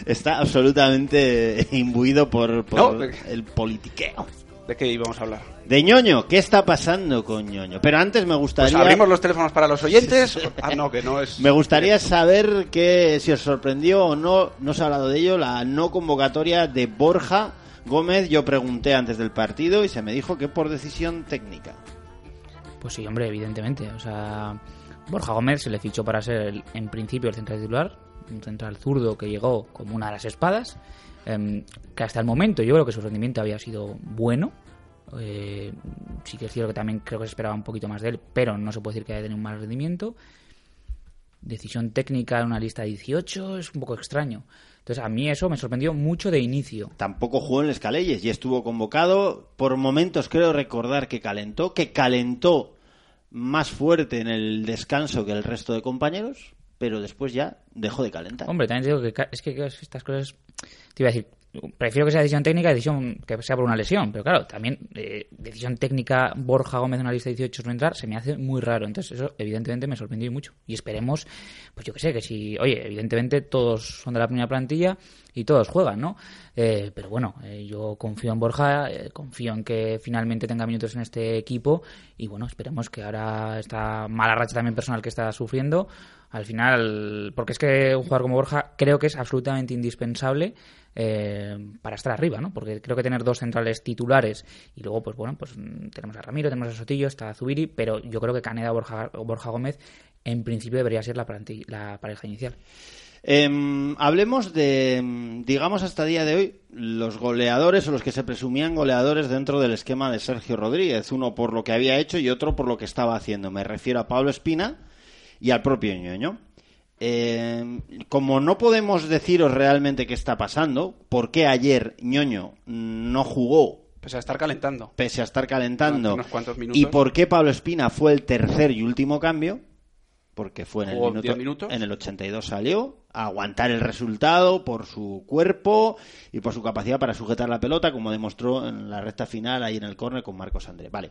Está absolutamente imbuido por, por No, el politiqueo. ¿De qué íbamos a hablar? De ñoño, ¿qué está pasando con ñoño? Pero antes me Pues gustaría... abrimos los teléfonos para los oyentes. Ah, no, que no es. Me gustaría saber que si os sorprendió o no, no se ha hablado de ello, la no convocatoria de Borja Gómez. Yo pregunté antes del partido y se me dijo que por decisión técnica. Pues sí, hombre, evidentemente. O sea, Borja Gómez se le fichó para ser, el- en principio, el central titular. Un central zurdo que llegó como una de las espadas. em, que hasta el momento yo creo que su rendimiento había sido bueno. Eh, sí que es cierto que también creo que se esperaba un poquito más de él, pero no se puede decir que haya tenido un mal rendimiento. Decisión técnica en una lista de 18 es un poco extraño. Entonces a mí eso me sorprendió mucho de inicio. Tampoco jugó en el Escalelles y estuvo convocado. Por momentos creo recordar que calentó, que calentó más fuerte en el descanso que el resto de compañeros, pero después ya dejó de calentar. Hombre, también te digo que es que estas cosas, te iba a decir, prefiero que sea decisión técnica, decisión que sea por una lesión, pero claro, también eh, decisión técnica Borja Gómez en una lista de 18 no entrar se me hace muy raro, entonces eso evidentemente me sorprendió mucho. Y esperemos, pues yo que sé, que si, oye, evidentemente todos son de la primera plantilla y todos juegan, ¿no? Eh, pero bueno, eh, yo confío en Borja, eh, confío en que finalmente tenga minutos en este equipo. Y bueno, esperemos que ahora esta mala racha también personal que está sufriendo, al final, porque es que un jugador como Borja creo que es absolutamente indispensable eh, para estar arriba, ¿no? Porque creo que tener dos centrales titulares y luego, pues bueno, pues mm, tenemos a Ramiro, tenemos a Sotillo, está Zubiri, pero yo creo que Caneda o Borja, Borja Gómez en principio debería ser la, pareja inicial. Em, hablemos de, em, digamos hasta día de hoy, los goleadores o los que se presumían goleadores dentro del esquema de Sergio Rodríguez. Uno por lo que había hecho y otro por lo que estaba haciendo. Me refiero a Pablo Espina y al propio Ñoño. Em, como no podemos deciros realmente qué está pasando, por qué ayer Ñoño no jugó Pese a estar calentando. pese a estar calentando Unos cuantos minutos. y por qué Pablo Espina fue el tercer y último cambio porque fue en el minuto 10 minutos. en el 82 salió a aguantar el resultado por su cuerpo y por su capacidad para sujetar la pelota como demostró en la recta final ahí en el córner con Marcos André vale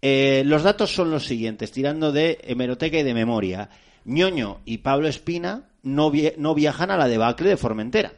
Eh, los datos son los siguientes tirando de hemeroteca y de memoria Ñoño y Pablo Espina no, no viajan a la debacle de Formentera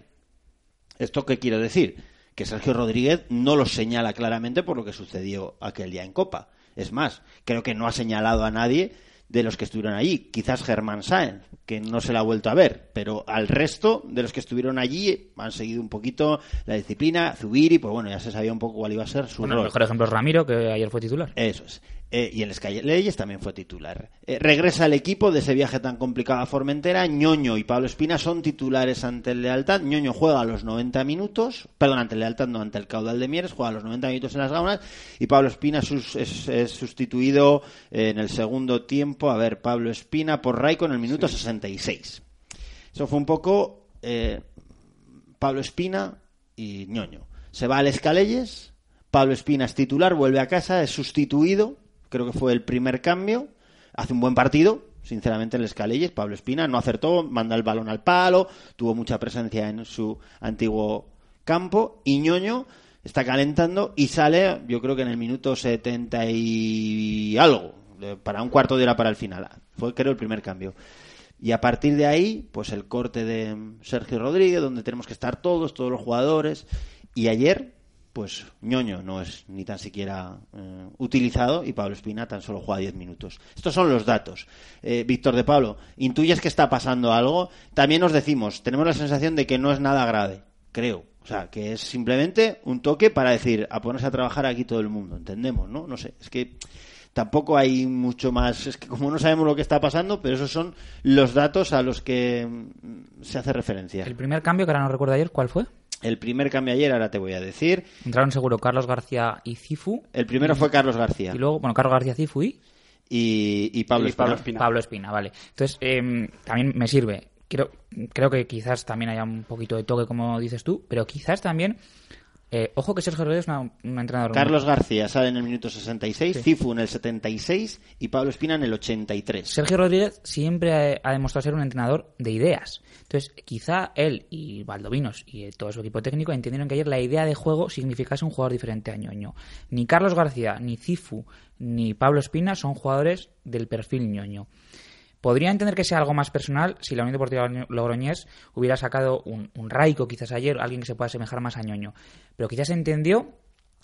¿Esto qué quiero decir? Que Sergio Rodríguez no lo señala claramente por lo que sucedió aquel día en Copa. Es más, creo que no ha señalado a nadie de los que estuvieron allí. Quizás Germán Sáenz, que no se la ha vuelto a ver, pero al resto de los que estuvieron allí han seguido un poquito la disciplina. Zubiri, pues bueno, ya se sabía un poco cuál iba a ser su Bueno, el mejor ejemplo es Ramiro, que ayer fue titular. Eso es. Eh, y en Sky Leyes también fue titular. Eh, regresa al equipo de ese viaje tan complicado a Formentera. Ñoño y Pablo Espina son titulares ante el Lealtad. Ñoño juega a los 90 minutos, perdón, ante el Lealtad, no ante el Caudal de Mieres, juega a los 90 minutos en las gaunas. Y Pablo Espina sus- es, es sustituido eh, en el segundo tiempo. A ver, Pablo Espina por Raico en el minuto 66. Eso fue un poco eh, Pablo Espina y Ñoño. Se va al Escalelles, Pablo Espina es titular, vuelve a casa, es sustituido, creo que fue el primer cambio, hace un buen partido, sinceramente el Escalelles, Pablo Espina no acertó, manda el balón al palo, tuvo mucha presencia en su antiguo campo y Ñoño está calentando y sale, yo creo que en el minuto 70 y algo, para un cuarto de hora para el final. Fue creo el primer cambio. Y a partir de ahí, pues el corte de Sergio Rodríguez, donde tenemos que estar todos, todos los jugadores. Y ayer, pues Ñoño no es ni tan siquiera eh, utilizado y Pablo Espina tan solo juega 10 minutos. Estos son los datos. Eh, Víctor de Pablo, ¿intuyes que está pasando algo? También nos decimos, tenemos la sensación de que no es nada grave, creo. O sea, que es simplemente un toque para decir, a ponerse a trabajar aquí todo el mundo, entendemos, ¿no? No sé, es que tampoco hay mucho más. Es que como no sabemos lo que está pasando, pero esos son los datos a los que mm, se hace referencia. El primer cambio, que ahora no recuerdo ayer, ¿cuál fue? El primer cambio ayer, ahora te voy a decir. Entraron seguro Carlos García y Cifu. El primero fue Carlos García. Y luego, bueno, Carlos García Cifu y... Y, y Pablo, Y Pablo Espina. Espina. Pablo Espina, vale. Entonces, eh, también me sirve. Creo, creo que quizás también haya un poquito de toque, como dices tú, pero quizás también. Eh, ojo que Sergio Rodríguez es una- un entrenador. Carlos García sale en el minuto 66, Sí. Cifu en el 76 y Pablo Espina en el 83. Sergio Rodríguez siempre ha, ha demostrado ser un entrenador de ideas. Entonces, quizá él y Valdovinos y todo su equipo técnico entendieron que ayer la idea de juego significase un jugador diferente a ñoño. Ni Carlos García, ni Cifu, ni Pablo Espina son jugadores del perfil ñoño. Podría entender que sea algo más personal si la Unión Deportiva Logroñés hubiera sacado un, un Raico quizás ayer, alguien que se pueda asemejar más a ñoño. Pero quizás entendió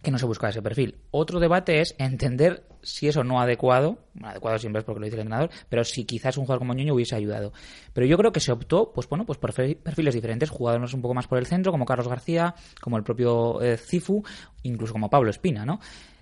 que no se buscaba ese perfil. Otro debate es entender si eso no adecuado, bueno, adecuado siempre es porque lo dice el entrenador, pero si quizás un jugador como Ñoño hubiese ayudado. Pero yo creo que se optó, pues bueno, pues por perfiles diferentes, jugadores un poco más por el centro, como Carlos García, como el propio eh, Cifu, incluso como Pablo Espina, ¿no?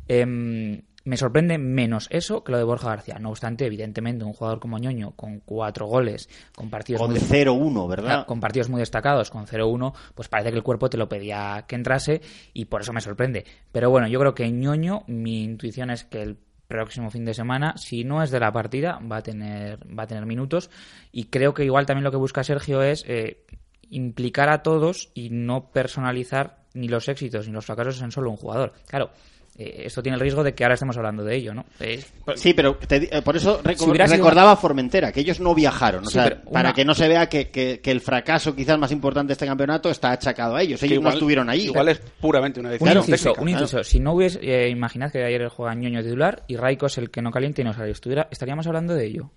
Em, me sorprende menos eso que lo de Borja García. No obstante, evidentemente, un jugador como Ñoño, con cuatro goles, con partidos Con muy- 0-1, ¿verdad? Con partidos muy destacados, con 0-1, pues parece que el cuerpo te lo pedía que entrase y por eso me sorprende. Pero bueno, yo creo que Ñoño, mi intuición es que el próximo fin de semana, si no es de la partida, va a tener, va a tener minutos y creo que igual también lo que busca Sergio es eh, implicar a todos y no personalizar ni los éxitos ni los fracasos en solo un jugador. Claro, eh, esto tiene el riesgo de que ahora estemos hablando de ello, ¿no? Eh, Sí, pero te di- eh, por eso reco- Si recordaba Formentera, que ellos no viajaron. O Sí, sea, una- para que no se vea que, que- que el fracaso quizás más importante de este campeonato está achacado a ellos. Ellos igual- no estuvieron allí. Igual es puramente una Un decisión inciso, técnica. un inciso. Si no hubiese, eh, imaginad que ayer juega Ñoño titular y Raiko es el que no caliente y no sale. Estuviera, ¿Estaríamos hablando de ello?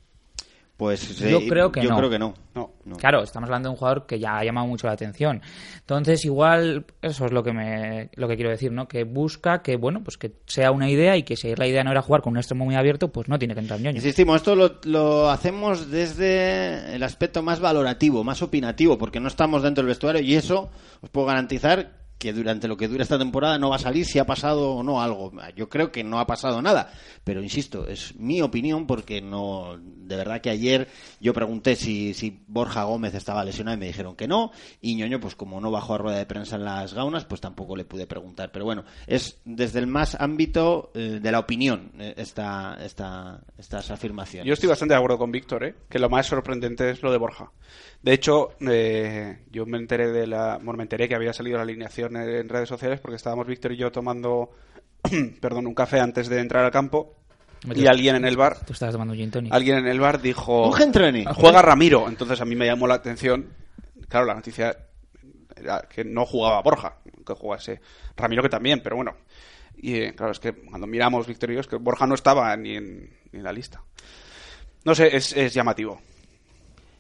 Pues Yo eh, creo que yo no. creo que no. Claro, estamos hablando de un jugador que ya ha llamado mucho la atención. Entonces, igual, eso es lo que me, lo que quiero decir, ¿no? Que busca que, bueno, pues que sea una idea y que si la idea no era jugar con un extremo muy abierto, pues no tiene que entrar ñoño. Insistimos, esto lo, lo hacemos desde el aspecto más valorativo, más opinativo, porque no estamos dentro del vestuario y eso os puedo garantizar que durante lo que dura esta temporada no va a salir si ha pasado o no algo. Yo creo que no ha pasado nada, pero insisto, es mi opinión porque no, de verdad que ayer yo pregunté si, si Borja Gómez estaba lesionado y me dijeron que no, y Ñoño, pues como no bajó a rueda de prensa en las gaunas, pues tampoco le pude preguntar. Pero bueno, es desde el más ámbito eh, de la opinión eh, esta, esta, estas afirmaciones. Yo estoy bastante de acuerdo con Víctor, ¿eh? que lo más sorprendente es lo de Borja. De hecho, eh, yo me enteré de la, bueno, me enteré que había salido la alineación en redes sociales porque estábamos Víctor y yo tomando, perdón, un café antes de entrar al campo y alguien en el bar, Tú estabas tomando un gin tonic. alguien en el bar dijo, Un juega Ramiro. Entonces a mí me llamó la atención, claro, la noticia era que no jugaba Borja, que jugase Ramiro que también, pero bueno. Y eh, claro, es que cuando miramos Víctor y yo, es que Borja no estaba ni en, ni en la lista. No sé, es, es llamativo.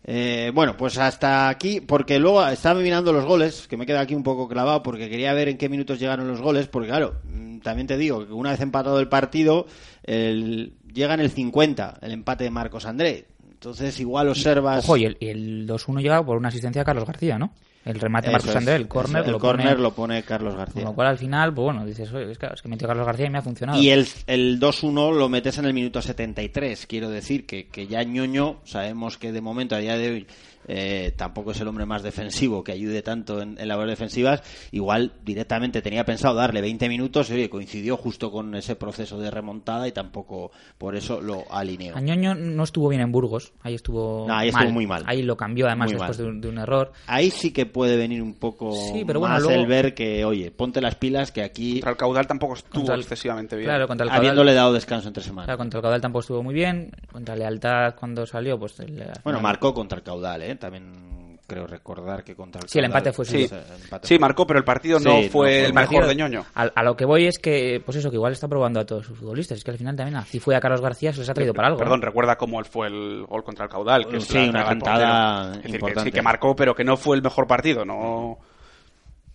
Eh, bueno, pues hasta aquí, porque luego estaba mirando los goles, que me queda aquí un poco clavado, porque quería ver en qué minutos llegaron los goles, porque claro, mm, también te digo que una vez empatado el partido, el, llega en el 50 el empate de Marcos André. Entonces igual observas... Ojo, y el, y el 2-1 llega por una asistencia de Carlos García, ¿no? El remate Marcos es, André, el córner el córner lo pone Carlos García. Con lo cual al final, pues bueno, dices, "Oye, es que, es que metió Carlos García y me ha funcionado. Y el, el 2-1 lo metes en el minuto 73. Quiero decir que, que ya Ñoño, sabemos que de momento, a día de hoy, eh, tampoco es el hombre más defensivo que ayude tanto en, en labores defensivas. Igual directamente tenía pensado darle 20 minutos y oye, coincidió justo con ese proceso de remontada y tampoco por eso lo alineó. Añoño no estuvo bien en Burgos, ahí estuvo, No, ahí estuvo muy mal. Ahí lo cambió además Muy después de un, de un error. Ahí sí que puede venir un poco Sí, pero bueno, más luego- el ver que, oye, ponte las pilas que aquí, Contra el caudal tampoco estuvo Contra el- excesivamente bien. Claro, contra el caudal- habiéndole dado descanso entre semanas. Claro, contra el caudal tampoco estuvo muy bien. Contra Lealtad cuando salió, pues... el- Bueno, marcó contra el caudal, ¿eh? También creo recordar que contra el Sí, el empate fue Sí, suyo. el empate sí, fue- marcó, pero el partido Sí, no no fue fue el mal. mejor de ñoño. A, a lo que voy es que, pues eso, que igual está probando a todos sus futbolistas. Es que al final también así fue a Carlos García, se les ha traído para algo. Perdón, ¿no? recuerda cómo él fue el gol contra el caudal. Que es Sí, la una cantada. Es decir, que importante. sí que marcó, pero que no fue el mejor partido. No,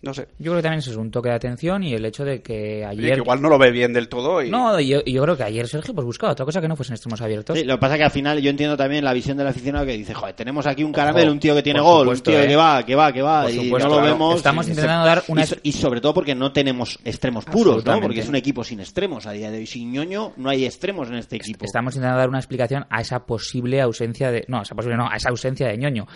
no sé. Yo creo que también eso es un toque de atención y el hecho de que ayer... que igual no lo ve bien del todo. Y... No, y yo, yo creo que ayer Sergio pues buscaba otra cosa que no fuesen extremos abiertos. Sí, lo que pasa es que al final yo entiendo también la visión del aficionado que dice, joder, tenemos aquí un caramelo, un tío que tiene gol, un tío ¿eh? que va, que va, que va, Por y supuesto, no lo claro. vemos. Estamos y- intentando dar una- y, so- y sobre todo porque no tenemos extremos puros, ¿no? Porque es un equipo sin extremos a día de hoy. Sin ñoño no hay extremos en este equipo. Estamos intentando dar una explicación a esa posible ausencia de... No, a esa posible no, a esa ausencia de ñoño.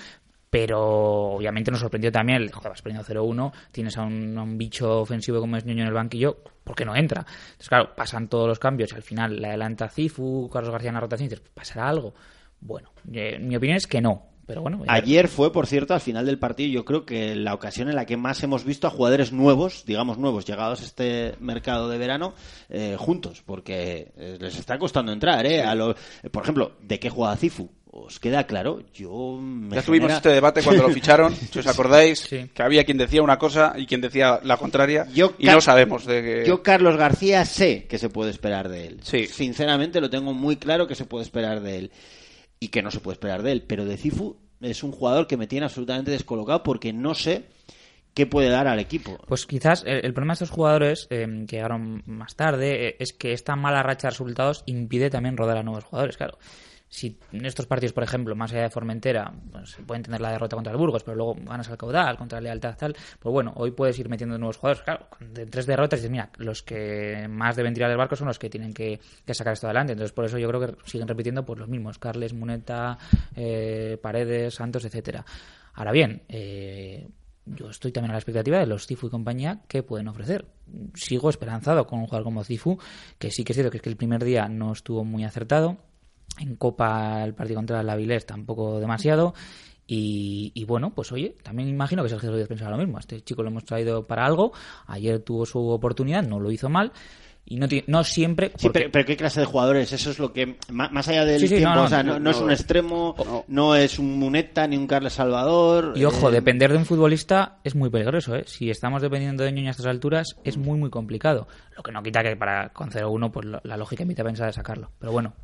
Pero obviamente nos sorprendió también, el- joder, vas perdiendo 0-1, tienes a un, a un bicho ofensivo como es ñoño en el banquillo, ¿por qué no entra? Entonces, claro, pasan todos los cambios y al final le adelanta Cifu, Carlos García en la rotación y dices, ¿pasará algo? Bueno, eh, mi opinión es que no, pero bueno. Ayer fue, por cierto, al final del partido, yo creo que la ocasión en la que más hemos visto a jugadores nuevos, digamos nuevos, llegados a este mercado de verano, eh, juntos, porque eh, les está costando entrar, ¿eh? A lo- por ejemplo, ¿de qué juega Cifu? ¿Os queda claro? Yo me Ya tuvimos genera- este debate cuando lo ficharon, si os acordáis, Sí. que había quien decía una cosa y quien decía la contraria, Yo y no sabemos de qué... Yo, Carlos García, sé que se puede esperar de él. Sí. Sinceramente, lo tengo muy claro que se puede esperar de él. Y que no se puede esperar de él. Pero de Cifu es un jugador que me tiene absolutamente descolocado porque no sé qué puede dar al equipo. Pues quizás el, el problema de estos jugadores eh, que llegaron más tarde eh, es que esta mala racha de resultados impide también rodar a nuevos jugadores, claro. Si en estos partidos, por ejemplo, más allá de Formentera, pues se puede entender la derrota contra el Burgos, pero luego ganas al caudal, contra la lealtad, tal, pues bueno, hoy puedes ir metiendo nuevos jugadores. Claro, de tres derrotas, dices, mira, los que más deben tirar del barco son los que tienen que, que sacar esto adelante. Entonces, por eso yo creo que siguen repitiendo pues los mismos, Carles, Muneta, eh, Paredes, Santos, etcétera. Ahora bien, eh, yo estoy también a la expectativa de los Cifu y compañía que pueden ofrecer. Sigo esperanzado con un jugador como Cifu, que sí que es cierto que es que el primer día no estuvo muy acertado. En Copa el partido contra el Avilés tampoco demasiado. Y, y bueno, pues oye, también imagino que Sergio Rodríguez pensaba lo mismo. A este chico lo hemos traído para algo. Ayer tuvo su oportunidad, no lo hizo mal. Y no, no siempre. Sí, porque- pero, pero ¿qué clase de jugadores? Eso es lo que. Más, allá del Sí, sí, tiempo, no, no, o sea, no, no, no es un extremo, no. es un Muneta ni un Carles Salvador. Y ojo, eh, depender de un futbolista es muy peligroso, ¿eh? Si estamos dependiendo de Ñoño a estas alturas, es muy, muy complicado. Lo que no quita que para con 0-1, pues lo- la lógica invita a pensar de sacarlo. Pero bueno,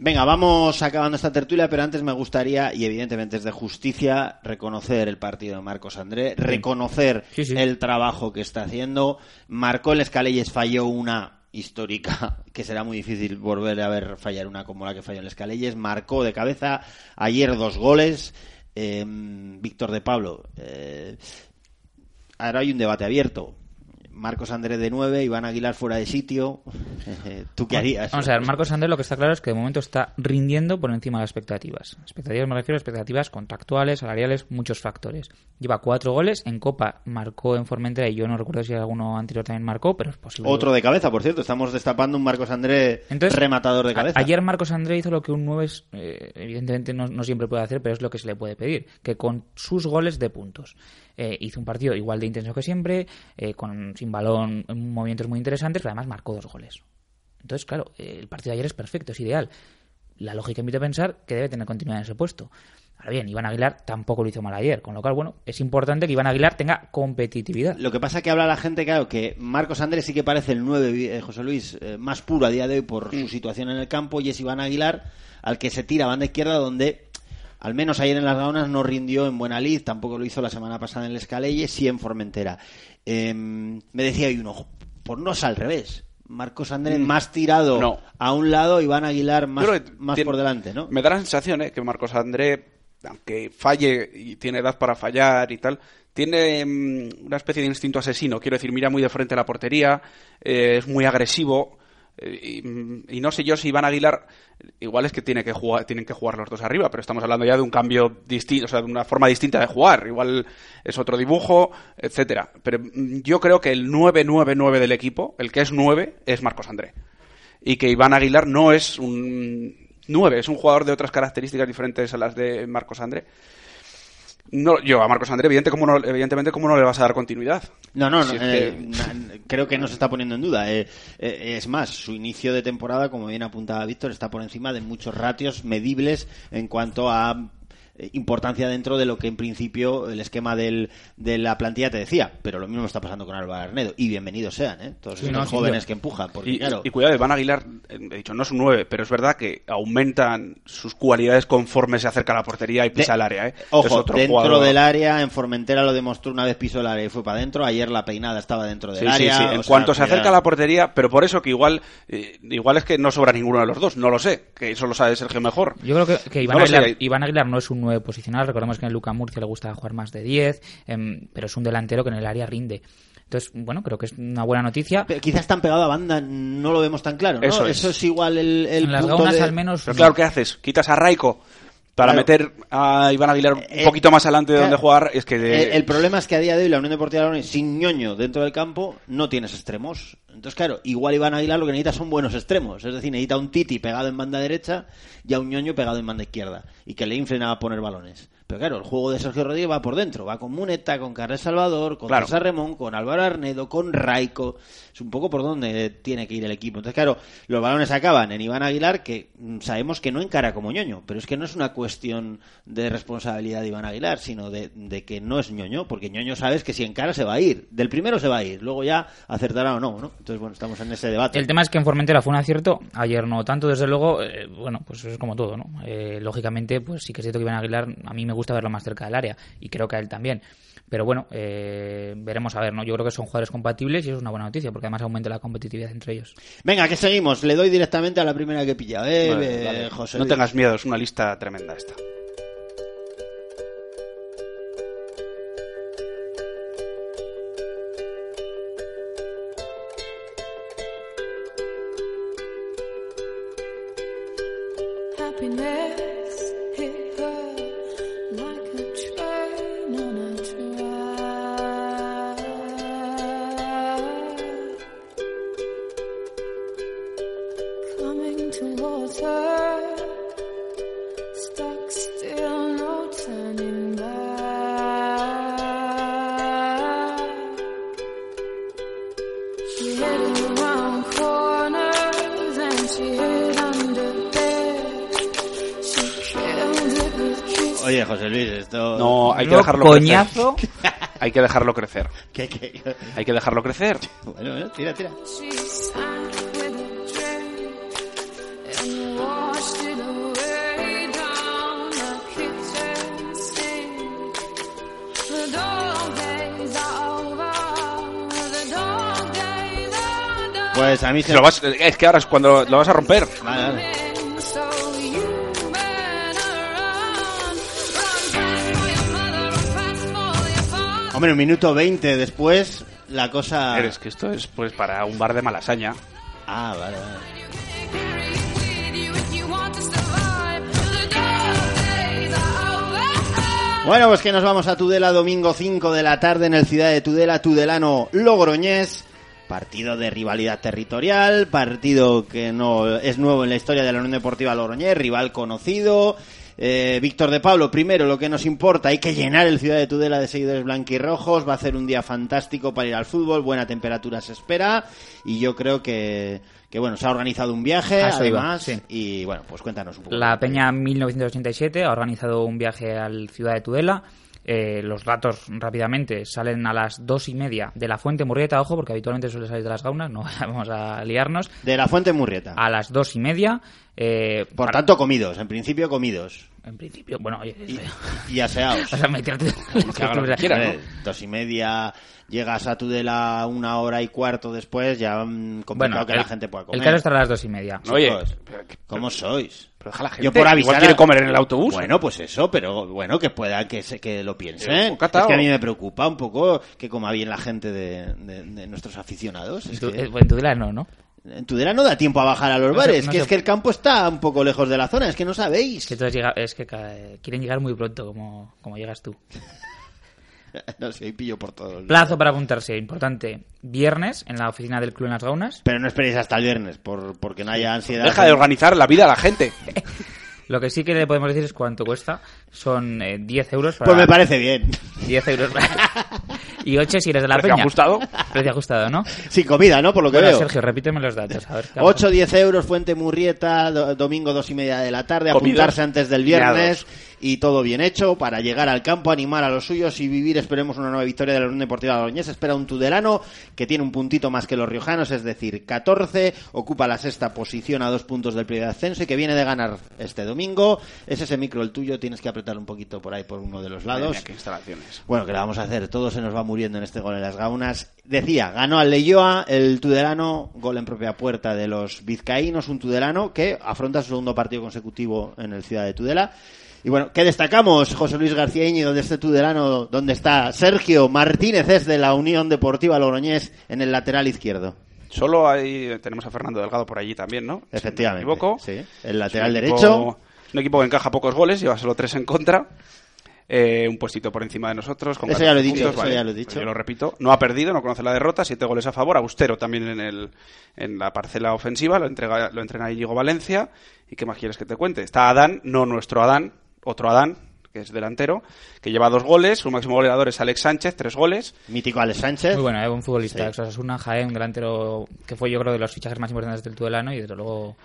Venga, vamos acabando esta tertulia, pero antes me gustaría, y evidentemente es de justicia, reconocer el partido de Marcos André, reconocer el trabajo que está haciendo. Marcó el Escalelles, falló una histórica, que será muy difícil volver a ver fallar una como la que falló el Escalelles. Marcó de cabeza ayer dos goles. eh, Víctor de Pablo. eh, ahora hay un debate abierto. Marcos André de 9, Iván Aguilar fuera de sitio. ¿Tú qué harías? Vamos a ver, Marcos Andrés lo que está claro es que de momento está rindiendo por encima de las expectativas. Expectativas me refiero a expectativas contractuales, salariales, muchos factores. Lleva cuatro goles, en Copa marcó en Formentera y yo no recuerdo si alguno anterior también marcó, pero es posible. Otro de cabeza, por cierto. Estamos destapando un Marcos André Entonces, rematador de a- cabeza. Ayer Marcos André hizo lo que un 9 es, eh, evidentemente no, no siempre puede hacer, pero es lo que se le puede pedir, que con sus goles de puntos. Eh, hizo un partido igual de intenso que siempre, eh, con sin balón, en movimientos muy interesantes, pero además marcó dos goles. Entonces, claro, eh, el partido de ayer es perfecto, es ideal. La lógica invita a pensar que debe tener continuidad en ese puesto. Ahora bien, Iván Aguilar tampoco lo hizo mal ayer, con lo cual, bueno, es importante que Iván Aguilar tenga competitividad. Lo que pasa que habla la gente, claro, que Marcos Andrés sí que parece el 9, eh, José Luis, eh, más puro a día de hoy por su situación en el campo, y es Iván Aguilar al que se tira a banda izquierda, donde al menos ayer en las Gaunas no rindió en buena lid, tampoco lo hizo la semana pasada en el Escaleye, sí en Formentera. Eh, me decía hoy uno, pues no es al revés. Marcos Andrés más tirado No. a un lado, Iván Aguilar más, tiene- por delante, ¿no? Me da la sensación ¿eh? que Marcos André, aunque falle y tiene edad para fallar y tal, tiene mm, una especie de instinto asesino. Quiero decir, mira muy de frente a la portería, eh, es muy agresivo. Y, y no sé yo si Iván Aguilar, igual es que, tiene que jugar, tienen que jugar los dos arriba, pero estamos hablando ya de un cambio distinto, o sea, de una forma distinta de jugar. Igual es otro dibujo, etcétera. Pero yo creo que el 9-9-9 del equipo, el que es 9, es Marcos André y que Iván Aguilar no es un 9, es un jugador de otras características diferentes a las de Marcos André. No, yo a Marcos André, evidente, como no, evidentemente, ¿cómo no le vas a dar continuidad? No, no, no, Si eh, que- na- creo que no se está poniendo en duda. eh, eh, es más, su inicio de temporada, como bien apuntaba Víctor, está por encima de muchos ratios medibles en cuanto a importancia dentro de lo que en principio el esquema del, de la plantilla te decía. Pero lo mismo está pasando con Álvaro Arnedo. Y bienvenidos sean, ¿eh? Todos Sí, no, jóvenes que empujan. Porque, y, claro, y cuidado, Iván Aguilar, eh, he dicho, no es un 9, pero es verdad que aumentan sus cualidades conforme se acerca a la portería y pisa De- el área. ¿eh? Ojo, otro dentro jugador. del área, en Formentera lo demostró una vez pisó el área y fue para adentro. Ayer la peinada estaba dentro del Sí, área. En sea, cuanto se acerca a la portería, pero por eso que igual, eh, igual es que no sobra ninguno de los dos, no lo sé, que eso lo sabe Sergio mejor. Yo creo que, que Iván, No Aguilar, Iván Aguilar no es un 9 posicional. Recordemos que en Luca Murcia le gusta jugar más de 10, em, pero es un delantero que en el área rinde. Entonces, bueno, creo que es una buena noticia. Pero quizás tan pegado a banda no lo vemos tan claro, ¿no? Eso es. igual el, el En las punto gaunas de- al menos... Pero claro, ¿qué haces? Quitas a Raico para Claro. meter a Iván Aguilar un Eh, poquito más adelante de claro. donde jugar. Es que de- El, el problema es que a día de hoy la Unión Deportiva Logroñés sin ñoño dentro del campo no tienes extremos. Entonces, claro, igual Iván Aguilar lo que necesita son buenos extremos. Es decir, necesita un Titi pegado en banda derecha y a un ñoño pegado en banda izquierda. Y que le inflen a poner balones. Pero claro, el juego de Sergio Rodríguez va por dentro. Va con Muneta, con Carles Salvador, con Claro. César Remón, con Álvaro Arnedo, con Raico. Es un poco por donde tiene que ir el equipo. Entonces, claro, los balones acaban en Iván Aguilar, que mm, sabemos que no encara como ñoño. Pero es que no es una cuestión de responsabilidad de Iván Aguilar, sino de, de que no es ñoño. Porque ñoño sabes que si encara se va a ir. Del primero se va a ir. Luego ya acertará o no, ¿no? Entonces, bueno, estamos en ese debate. El tema es que en Formentera fue un acierto, ayer no tanto, desde luego, eh, bueno, pues es como todo, ¿no? Eh, lógicamente, pues sí que es cierto que Iván Aguilar, a mí me gusta verlo más cerca del área, y creo que a él también. Pero bueno, eh, veremos a ver, ¿no? Yo creo que son jugadores compatibles y eso es una buena noticia, porque además aumenta la competitividad entre ellos. Venga, que seguimos. Le doy directamente a la primera que he pillado, ¿eh? Vale, eh, vale. José No tengas miedo, es una lista tremenda esta. Hay que dejarlo coñazo. crecer. hay que dejarlo crecer. ¿Qué, qué? Hay que dejarlo crecer. Bueno, bueno, tira, tira. Pues a mí se... Lo vas- es que ahora es cuando lo vas a romper. Vale, vale. Hombre, un minuto 20 después, la cosa... Eres que esto es pues para un bar de malasaña. Ah, vale, vale. Bueno, pues que nos vamos a Tudela domingo 5 de la tarde en el Ciudad de Tudela, Tudelano Logroñés. Partido de rivalidad territorial, partido que no es nuevo en la historia de la Unión Deportiva Logroñés, rival conocido. Eh, Víctor de Pablo, primero, lo que nos importa, hay que llenar el Ciudad de Tudela de seguidores blanquirrojos, va a ser un día fantástico para ir al fútbol, buena temperatura se espera y yo creo que, que bueno, se ha organizado un viaje, eso iba, además, sí. y bueno, pues cuéntanos un poco. La Peña 1987 ha organizado un viaje al Ciudad de Tudela. Eh, los datos rápidamente salen a las dos y media de la Fuente Murrieta, ojo, porque habitualmente suele salir de las gaunas, no vamos a liarnos. De la Fuente Murrieta. A las dos y media. eh, Por para- tanto, comidos, en principio comidos. En principio, bueno, oye, Y aseados. Vas a meterte Que haga lo que quiera, ¿no? Dos y media, llegas a Tudela una hora y cuarto después, ya mm, complicado Bueno, que el- la gente pueda comer. el caso estará a las dos y media. Oye, ¿cómo sois? Pero deja la gente. Yo por avisar Igual quiere comer en el autobús. Bueno, pues eso, pero bueno, que pueda que se, que lo piensen. Eh, Es que a mí me preocupa un poco que coma bien la gente de, de- de nuestros aficionados. Es Tu- que eh, En Tudela no, ¿no? en Tudela no da tiempo a bajar a los No se- bares, no que se- es que el campo está un poco lejos de la zona, es que no sabéis. Que entonces llega- es que ca- quieren llegar muy pronto, como, como llegas tú. no sé, pillo por todos. Plazo para apuntarse, importante. Viernes en la oficina del Club en las Gaunas. Pero no esperéis hasta el viernes, por, porque no haya ansiedad. Deja de organizar la vida a la gente. Lo que sí que le podemos decir es cuánto cuesta. Son eh, 10 euros para... Pues me parece bien. 10 euros para... y 8 si eres de la ¿Precio peña. ajustado? Precio ajustado, ¿no? Sin comida, ¿no? Por lo que Bueno, veo. Sergio, repíteme los datos. A ver, 8 10 euros, Fuente Murrieta, do- domingo dos y media de la tarde, Comidos, apuntarse antes del viernes. Y todo bien hecho para llegar al campo, animar a los suyos y vivir, esperemos, una nueva victoria de la Unión Deportiva de Logroñés. Espera un Tudelano que tiene un puntito más que los riojanos, es decir, 14, ocupa la sexta posición a dos puntos del primer ascenso y que viene de ganar este domingo. Es ese micro el tuyo, tienes que apretar un poquito por ahí por uno de los lados. mía, qué instalaciones. Bueno, que la vamos a hacer. Todo se nos va muriendo en este gol en las gaunas. Decía, ganó al Leyoa, el Tudelano, gol en propia puerta de los vizcaínos, un Tudelano que afronta su segundo partido consecutivo en el Ciudad de Tudela. Y bueno, ¿qué destacamos? José Luis García Íñigo de este Tudelano, donde está Sergio Martínez, es de la Unión Deportiva Logroñés, en el lateral izquierdo. Solo ahí tenemos a Fernando Delgado por allí también, ¿no? Efectivamente. Si no me equivoco. Sí. El lateral Es un equipo- derecho. Un equipo que encaja pocos goles, lleva solo tres en contra. Eh, un puestito por encima de nosotros. Con Eso 14 ya lo he dicho, puntos, eso vale. ya lo he dicho. Yo lo repito. No ha perdido, no conoce la derrota. Siete goles a favor. Austero también en, el, en la parcela ofensiva. Lo, entrega, lo entrena Íñigo Valencia. ¿Y qué más quieres que te cuente? Está Adán, no nuestro Adán, otro Adán, que es delantero, que lleva dos goles. Su máximo goleador es Alex Sánchez, tres goles. Mítico Alex Sánchez. Muy bueno, es un futbolista. Sí. Osasuna, Jaén, un delantero que fue yo creo de los fichajes más importantes del Tudelano y desde luego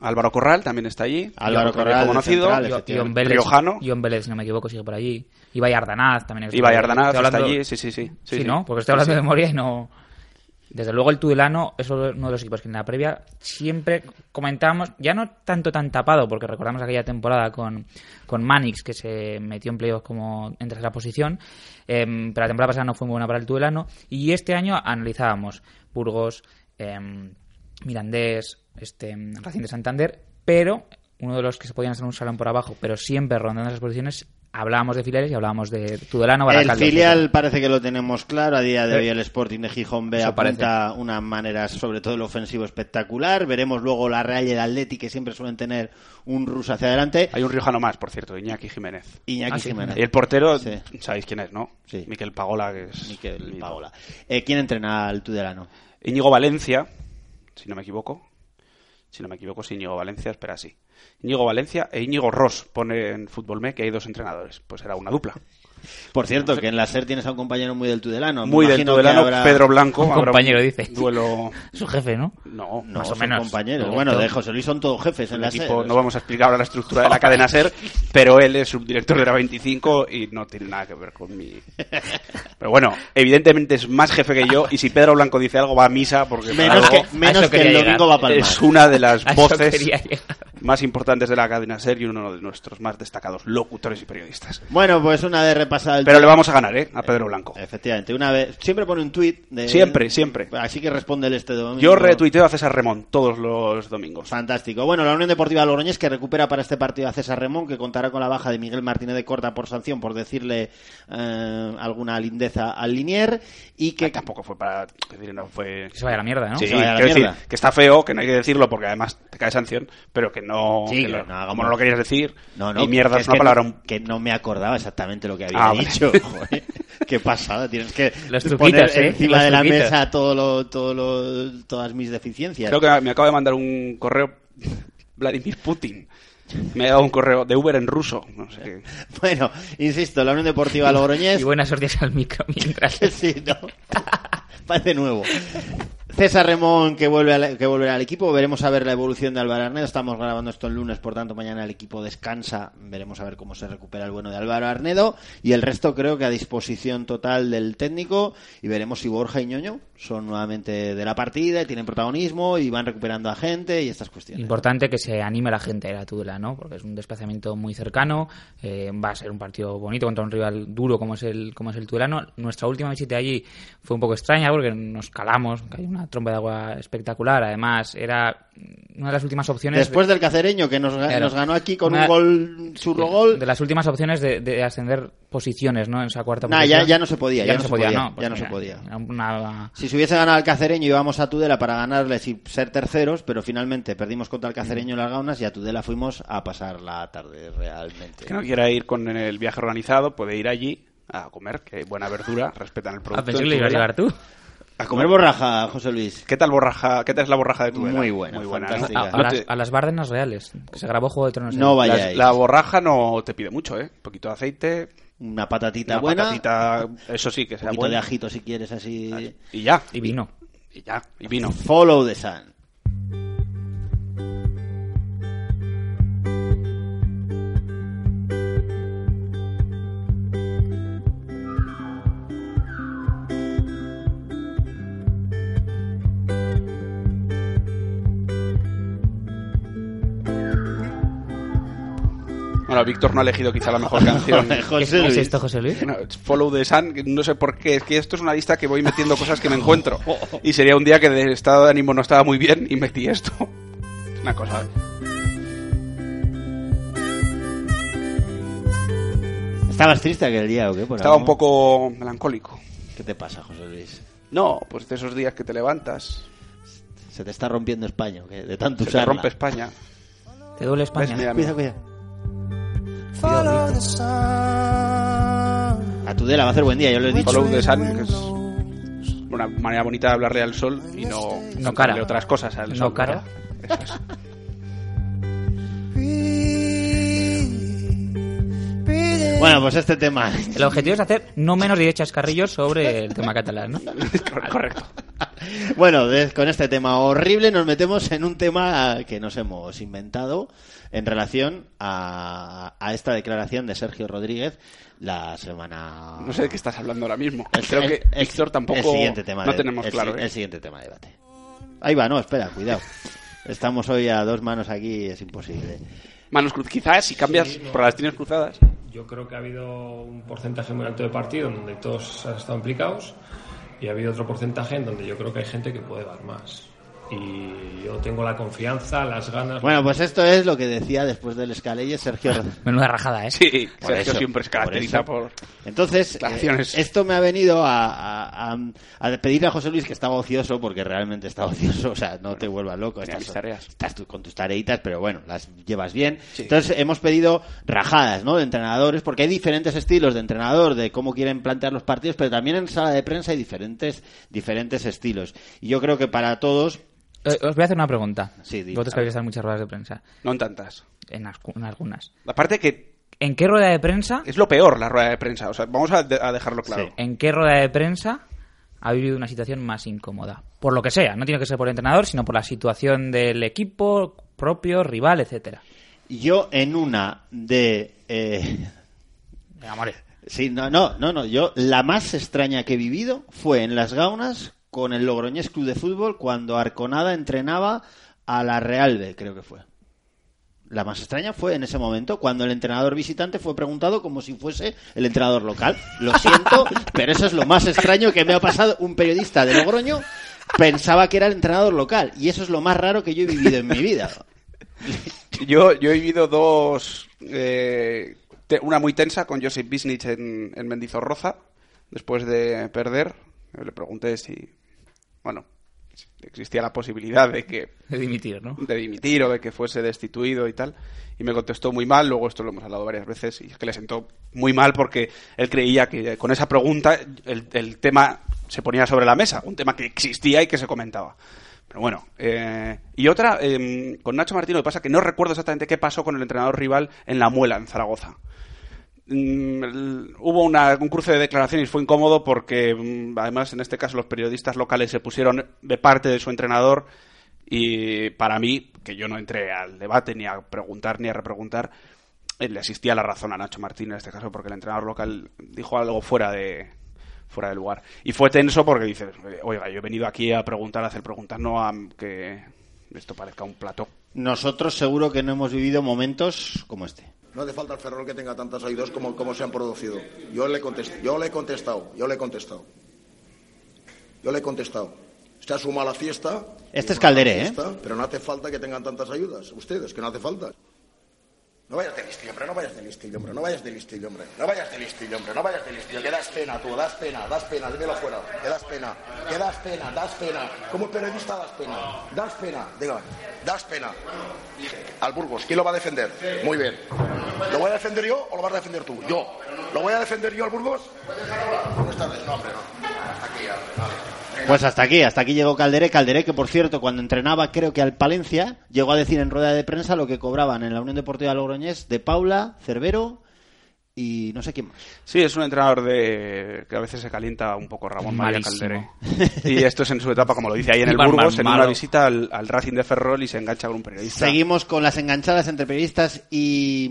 Álvaro Corral también está allí. Álvaro Corral, conocido. central. Ion Vélez, Riojano. Ion Vélez, si no me equivoco, sigue por allí. Ibai Ardanaz también. Ibai Ardanaz está allí, sí, sí, sí. Sí, sí. ¿no? Porque estoy hablando Sí, de sí. memoria y no... Desde luego el Tudelano es uno de los equipos que en la previa siempre comentábamos, ya no tanto tan tapado, porque recordamos aquella temporada con, con Manix, que se metió en playoffs como en tercera posición, em, pero la temporada pasada no fue muy buena para el Tudelano, y este año analizábamos Burgos, em, Mirandés, este, Racing de Santander, pero uno de los que se podían hacer un salón por abajo, pero siempre rondando esas posiciones, hablábamos de filiales y hablábamos de Tudelano, El filial parece que lo tenemos claro. A día de hoy Eh, el Sporting de Gijón B eso apunta una manera, sobre todo el ofensivo, espectacular. Veremos luego la Real y el Atleti, que siempre suelen tener un ruso hacia adelante. Hay un riojano más, por cierto, Iñaki Jiménez. Iñaki Ah, sí. Jiménez. Y el portero, Sí. sabéis quién es, ¿no? Sí. Miquel Pagola, que es... Miquel Pagola. Eh, ¿Quién entrena al Tudelano? Íñigo Valencia, si no me equivoco. Si no me equivoco, es Íñigo Valencia, espera, sí. Íñigo Valencia e Íñigo Ross pone en Fútbol Me que hay dos entrenadores. Pues era una dupla. Por cierto, que en la SER tienes a un compañero muy del Tudelano. Me Muy del Tudelano, habrá- Pedro Blanco. Un compañero, dice. Duelo... Su jefe, ¿no? No, No, Más o menos. compañeros. Correcto. Bueno, de José Luis son todos jefes en el la equipo, SER. no vamos a explicar ahora la estructura de la cadena SER, pero él es subdirector de la 25 y no tiene nada que ver con mi... Pero bueno, evidentemente es más jefe que yo y si Pedro Blanco dice algo va a misa porque Menos algo- que, menos que el domingo va a palmar. es una de las voces. Más importantes de la cadena SER y uno de nuestros más destacados locutores y periodistas. Bueno, pues una vez repasado el Pero le vamos a ganar, ¿eh? A Pedro Blanco. Efectivamente, una vez siempre pone un tuit de Siempre, siempre. Así que responde este domingo. Yo retuiteo a César Remón todos los domingos. Fantástico. Bueno, la Unión Deportiva Logroñés que recupera para este partido a César Remón, que contará con la baja de Miguel Martínez de Corta por sanción por decirle eh, alguna lindeza al Linier y que tampoco fue para decir, no fue Que se vaya a la mierda, ¿no? Sí, la decir mierda. que está feo, que no hay que decirlo porque además te cae sanción, pero que no, Sí, que que lo- no hagamos- como no lo querías decir, No, no, y mierda que es una que palabra no, que no me acordaba exactamente lo que había Ah, dicho. Joder, qué pasada, tienes que Los poner ¿eh? encima Los de la mesa todo lo, todo lo- todas mis deficiencias. Creo que me acaba de mandar un correo Vladimir Putin. Me ha dado un correo de Uber en ruso, no sé qué. Bueno, insisto, la Unión Deportiva Logroñés Y buenas hostias al micro mientras. sí, no. Parece nuevo. César Remón que vuelve al, que volverá al equipo. Veremos a ver la evolución de Álvaro Arnedo. Estamos grabando esto el lunes, por tanto mañana el equipo descansa. Veremos a ver cómo se recupera el bueno de Álvaro Arnedo. Y el resto creo que a disposición total del técnico. Y veremos si Borja y Ñoño son nuevamente de la partida, y tienen protagonismo y van recuperando a gente y estas cuestiones. Importante que se anime la gente a la Tudela, ¿no? Porque es un desplazamiento muy cercano, eh, va a ser un partido bonito contra un rival duro como es el como es el Tudelano. Nuestra última visita allí fue un poco extraña porque nos calamos, que hay una tromba de agua espectacular. Además, era una de las últimas opciones. Después del cacereño que nos, Claro. nos ganó aquí con Una- un gol, churro gol. De las últimas opciones de, de ascender posiciones, ¿no? En esa cuarta Nah, posición. ya- ya no se podía, ya no se podía, ¿no? Pues ya no se mira, podía. una- Si se hubiese ganado el Cacereño íbamos a Tudela para ganarles y ser terceros, pero finalmente perdimos contra el Cacereño en las Gaunas y a Tudela fuimos a pasar la tarde realmente. Que no quiera ir con el viaje organizado, puede ir allí a comer, que buena verdura, respetan el producto. Ah, pensé de que le ibas a llevar tú. A comer borraja, José Luis. ¿Qué tal borraja? ¿Qué tal es la borraja de Tudela? Muy buena, ¿no? fantástica. A, las, a las Bárdenas reales, que se grabó Juego de Tronos. No vayáis. la, la borraja no te pide mucho, ¿eh? Un poquito de aceite, Una patatita una buena, patatita, eso sí, que un sea poquito de buena. ajito si quieres así. Y ya, Y vino. y ya, y vino. Follow the sun. Bueno, Víctor no ha elegido quizá la mejor canción. ¿Qué es, José qué es Luis. esto, José Luis? No, Follow the Sun, no sé por qué, es que esto es una lista que voy metiendo cosas que me encuentro. Y sería un día que de estado de ánimo no estaba muy bien y metí esto. Es una cosa. ¿Estabas triste aquel día o qué? Por Estaba algo? un poco melancólico. ¿Qué te pasa, José Luis? No, pues de esos días que te levantas, Se te está rompiendo España, ¿o qué? de tanto se te usarla. rompe España. ¿Te duele ¿Ves? España? Mira, Cuidado, mira. Cuidado. A Tudela va a hacer buen día, yo lo he dicho. Follow the Sun, que es una manera bonita de hablarle al sol y no, No cara. otras cosas al No sol. cara. ¿verdad? Eso es. Bueno, pues este tema. El objetivo es hacer no menos de 10 chascarrillos sobre el tema catalán, ¿no? Correcto. Bueno, de- con este tema horrible nos metemos en un tema que nos hemos inventado en relación a, a esta declaración de Sergio Rodríguez la semana... No sé de qué estás hablando ahora mismo. El- Creo el- que el- Víctor tampoco el siguiente tema no de- tenemos el claro. ¿eh? El siguiente tema de debate. Ahí va, no, espera, cuidado. Estamos hoy a dos manos aquí, es imposible. Manos cruzadas. Quizás si cambias Sí, no. por las tienes cruzadas. Yo creo que ha habido un porcentaje muy alto de partido en donde todos han estado implicados y ha habido otro porcentaje en donde yo creo que hay gente que puede dar más. Y yo tengo la confianza, las ganas. Bueno, pues esto es lo que decía después del Escaleye Sergio. Menuda rajada, ¿eh? Sí, Por Sergio eso, siempre se por caracteriza por... Entonces, eh, esto me ha venido a, a- a- a pedirle a José Luis que estaba ocioso, porque realmente está ocioso, o sea, no te vuelvas loco, estás, tareas. estás tú con tus tareitas, pero bueno, las llevas bien. Sí. Entonces, hemos pedido rajadas, ¿no?, de entrenadores, porque hay diferentes estilos de entrenador, de cómo quieren plantear los partidos, pero también en sala de prensa hay diferentes, diferentes estilos. Y yo creo que para todos, Eh, os voy a hacer una pregunta. Sí, di, Vosotros que habéis estado en muchas ruedas de prensa. No en tantas. En, en algunas. Aparte que ¿En qué rueda de prensa? es lo peor la rueda de prensa. O sea, vamos a, de- a dejarlo claro. ¿En qué rueda de prensa ha vivido una situación más incómoda? Por lo que sea, no tiene que ser por el entrenador, sino por la situación del equipo propio, rival, etcétera. yo en una de... eh. Sí, no, no, no, no. Yo la más extraña que he vivido fue en las Gaunas con el Logroñés Club de Fútbol cuando Arconada entrenaba a la Real B, creo que fue. La más extraña fue en ese momento cuando el entrenador visitante fue preguntado como si fuese el entrenador local. Lo siento, pero eso es lo más extraño que me ha pasado. Un periodista de Logroño pensaba que era el entrenador local y eso es lo más raro que yo he vivido en mi vida. Yo, yo he vivido dos. eh, una muy tensa con Josip Bisnich en, en Mendizorroza, después de perder. Le pregunté si. Bueno, existía la posibilidad de que. De dimitir, ¿no? De dimitir o de que fuese destituido y tal. Y me contestó muy mal. Luego, esto lo hemos hablado varias veces. Y es que le sentó muy mal porque él creía que con esa pregunta el, el tema se ponía sobre la mesa. Un tema que existía y que se comentaba. Pero bueno, eh, y otra, eh, con Nacho Martino, lo que pasa que no recuerdo exactamente qué pasó con el entrenador rival en La Muela, en Zaragoza. Mm, hubo una- un cruce de declaraciones fue incómodo porque, mm, además, en este caso, los periodistas locales se pusieron de parte de su entrenador y para mí, que yo no entré al debate ni a preguntar ni a repreguntar, eh, le asistía la razón a Nacho Martín en este caso porque el entrenador local dijo algo fuera de fuera de lugar. Y fue tenso porque dices, oiga, yo he venido aquí a preguntar, a hacer preguntas, no a que esto parezca un plato. Nosotros seguro que no hemos vivido momentos como este. No hace falta al Ferrol que tenga tantas ayudas como, como se han producido. Yo le, contest- yo le he contestado, yo le he contestado. Yo le he contestado. Usted suma la fiesta. Este es Calderé, ¿eh? fiesta, Pero no hace falta que tengan tantas ayudas. Ustedes, que no hace falta. No vayas de listillo, hombre, no vayas de listillo, hombre, no vayas de listillo, hombre. No vayas de listillo, hombre, no vayas de listillo. Que das pena, tú, das pena, das pena, dímelo fuera. Que das pena, que das pena, das pena. Como periodista das pena, das pena, dígame, das pena. Al Burgos, ¿quién lo va a defender? Muy bien. ¿Lo voy a defender yo o lo vas a defender tú? Yo. ¿Lo voy a defender yo al Burgos? Buenas tardes, no, hombre, no. Pues hasta aquí, hasta aquí llegó Calderé. Calderé, que por cierto, cuando entrenaba, creo que al Palencia, llegó a decir en rueda de prensa lo que cobraban en la Unión Deportiva Logroñés de Paula, Cervero y no sé quién más. Sí, es un entrenador de que a veces se calienta un poco Ramón María Malísimo. Calderé. Y esto es en su etapa, como lo dice ahí en el Mal, mal, Burgos, en una visita al, al Racing de Ferrol y se engancha con un periodista. Seguimos con las enganchadas entre periodistas y,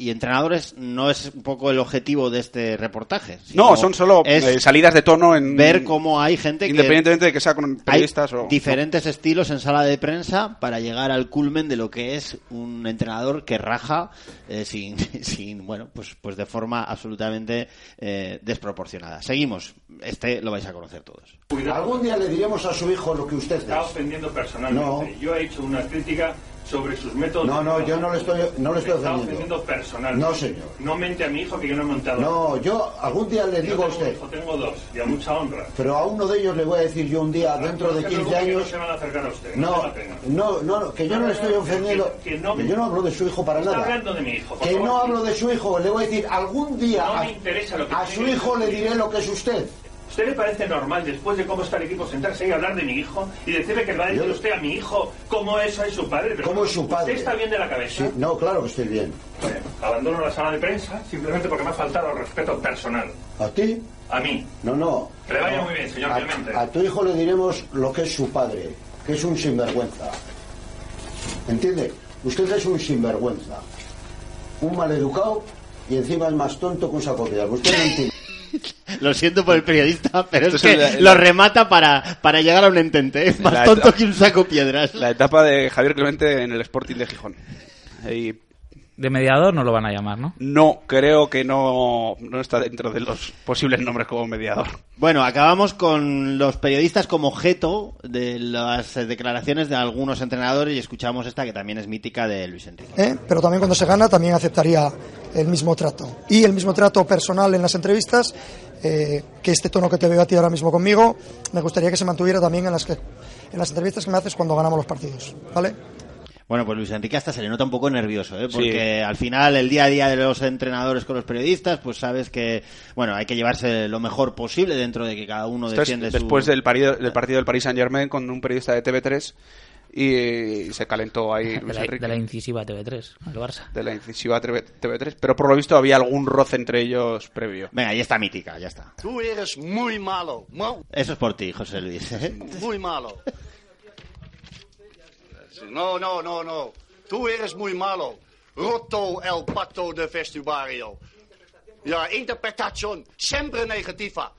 y entrenadores. No es un poco el objetivo de este reportaje. No, son solo es eh, salidas de tono en ver cómo hay gente que independientemente de que sea con periodistas hay o diferentes estilos en sala de prensa para llegar al culmen de lo que es un entrenador que raja eh, sin, sin bueno pues pues de forma absolutamente eh, desproporcionada seguimos este lo vais a conocer todos Algún día le diremos a su hijo lo que usted está es. ofendiendo personalmente. No. Yo he hecho una crítica sobre sus métodos. No, no, yo no le estoy, no le estoy ofendiendo. ofendiendo personalmente. No, señor. No mente a mi hijo que yo no he montado. No, yo algún día le digo a usted, tengo dos, y a mucha honra. pero a uno de ellos le voy a decir yo un día, dentro de No se 15 preocupe, que años, No se van a acercar a usted. no, no, no, que yo no le estoy ofendiendo, Que- que no- que yo no hablo de su hijo para nada. hablando de mi hijo. Que favor. no hablo de su hijo, le voy a decir, algún día No a, me interesa lo que a tiene su hijo le diré lo que es usted. ¿Usted le parece normal, después de cómo está el equipo, sentarse y hablar de mi hijo y decirle que le va a decir usted a mi hijo cómo es, es su padre? Pero ¿Cómo es su padre? ¿Usted está bien de la cabeza? Sí, no, claro que estoy bien. Bueno, abandono la sala de prensa simplemente porque me ha faltado el respeto personal. ¿A ti? A mí. No, no. Que le vaya No. muy bien, señor a, Clemente. a tu hijo le diremos lo que es su padre, que es un sinvergüenza. ¿Entiende? Usted es un sinvergüenza. Un maleducado y encima es más tonto que un saco de. Usted no entiende. Lo siento por el periodista, pero es que la- lo remata para, para llegar a un entente. Es más tonto etapa- que un saco piedras. La etapa de Javier Clemente en el Sporting de Gijón. Y De mediador no lo van a llamar, ¿no? no, creo que no, no está dentro de los posibles nombres como mediador. Bueno, acabamos con los periodistas como objeto de las declaraciones de algunos entrenadores y escuchamos esta que también es mítica de Luis Enrique. ¿eh? pero también cuando se gana también aceptaría el mismo trato. Y el mismo trato personal en las entrevistas, eh, que este tono que te veo a ti ahora mismo conmigo, me gustaría que se mantuviera también en las, que, en las entrevistas que me haces cuando ganamos los partidos. ¿Vale? Bueno, pues Luis Enrique hasta se le nota un poco nervioso, ¿eh? porque al final el día a día de los entrenadores con los periodistas, pues sabes que, bueno, hay que llevarse lo mejor posible dentro de que cada uno Esto es defiende su... después del, parido- del partido del Paris Saint Germain con un periodista de TV3 y se calentó ahí De Luis la, Enrique. de la incisiva TV3, al Barça. de la incisiva TV- TV3, pero por lo visto había algún roce entre ellos previo. Venga, ya está mítica, ya está. Tú eres muy malo, Eso es por ti, José Luis. ¿eh? muy malo. No, no, no, no. Tú eres muy malo. Roto el pato de vestuario. Ja, interpretación siempre negativa.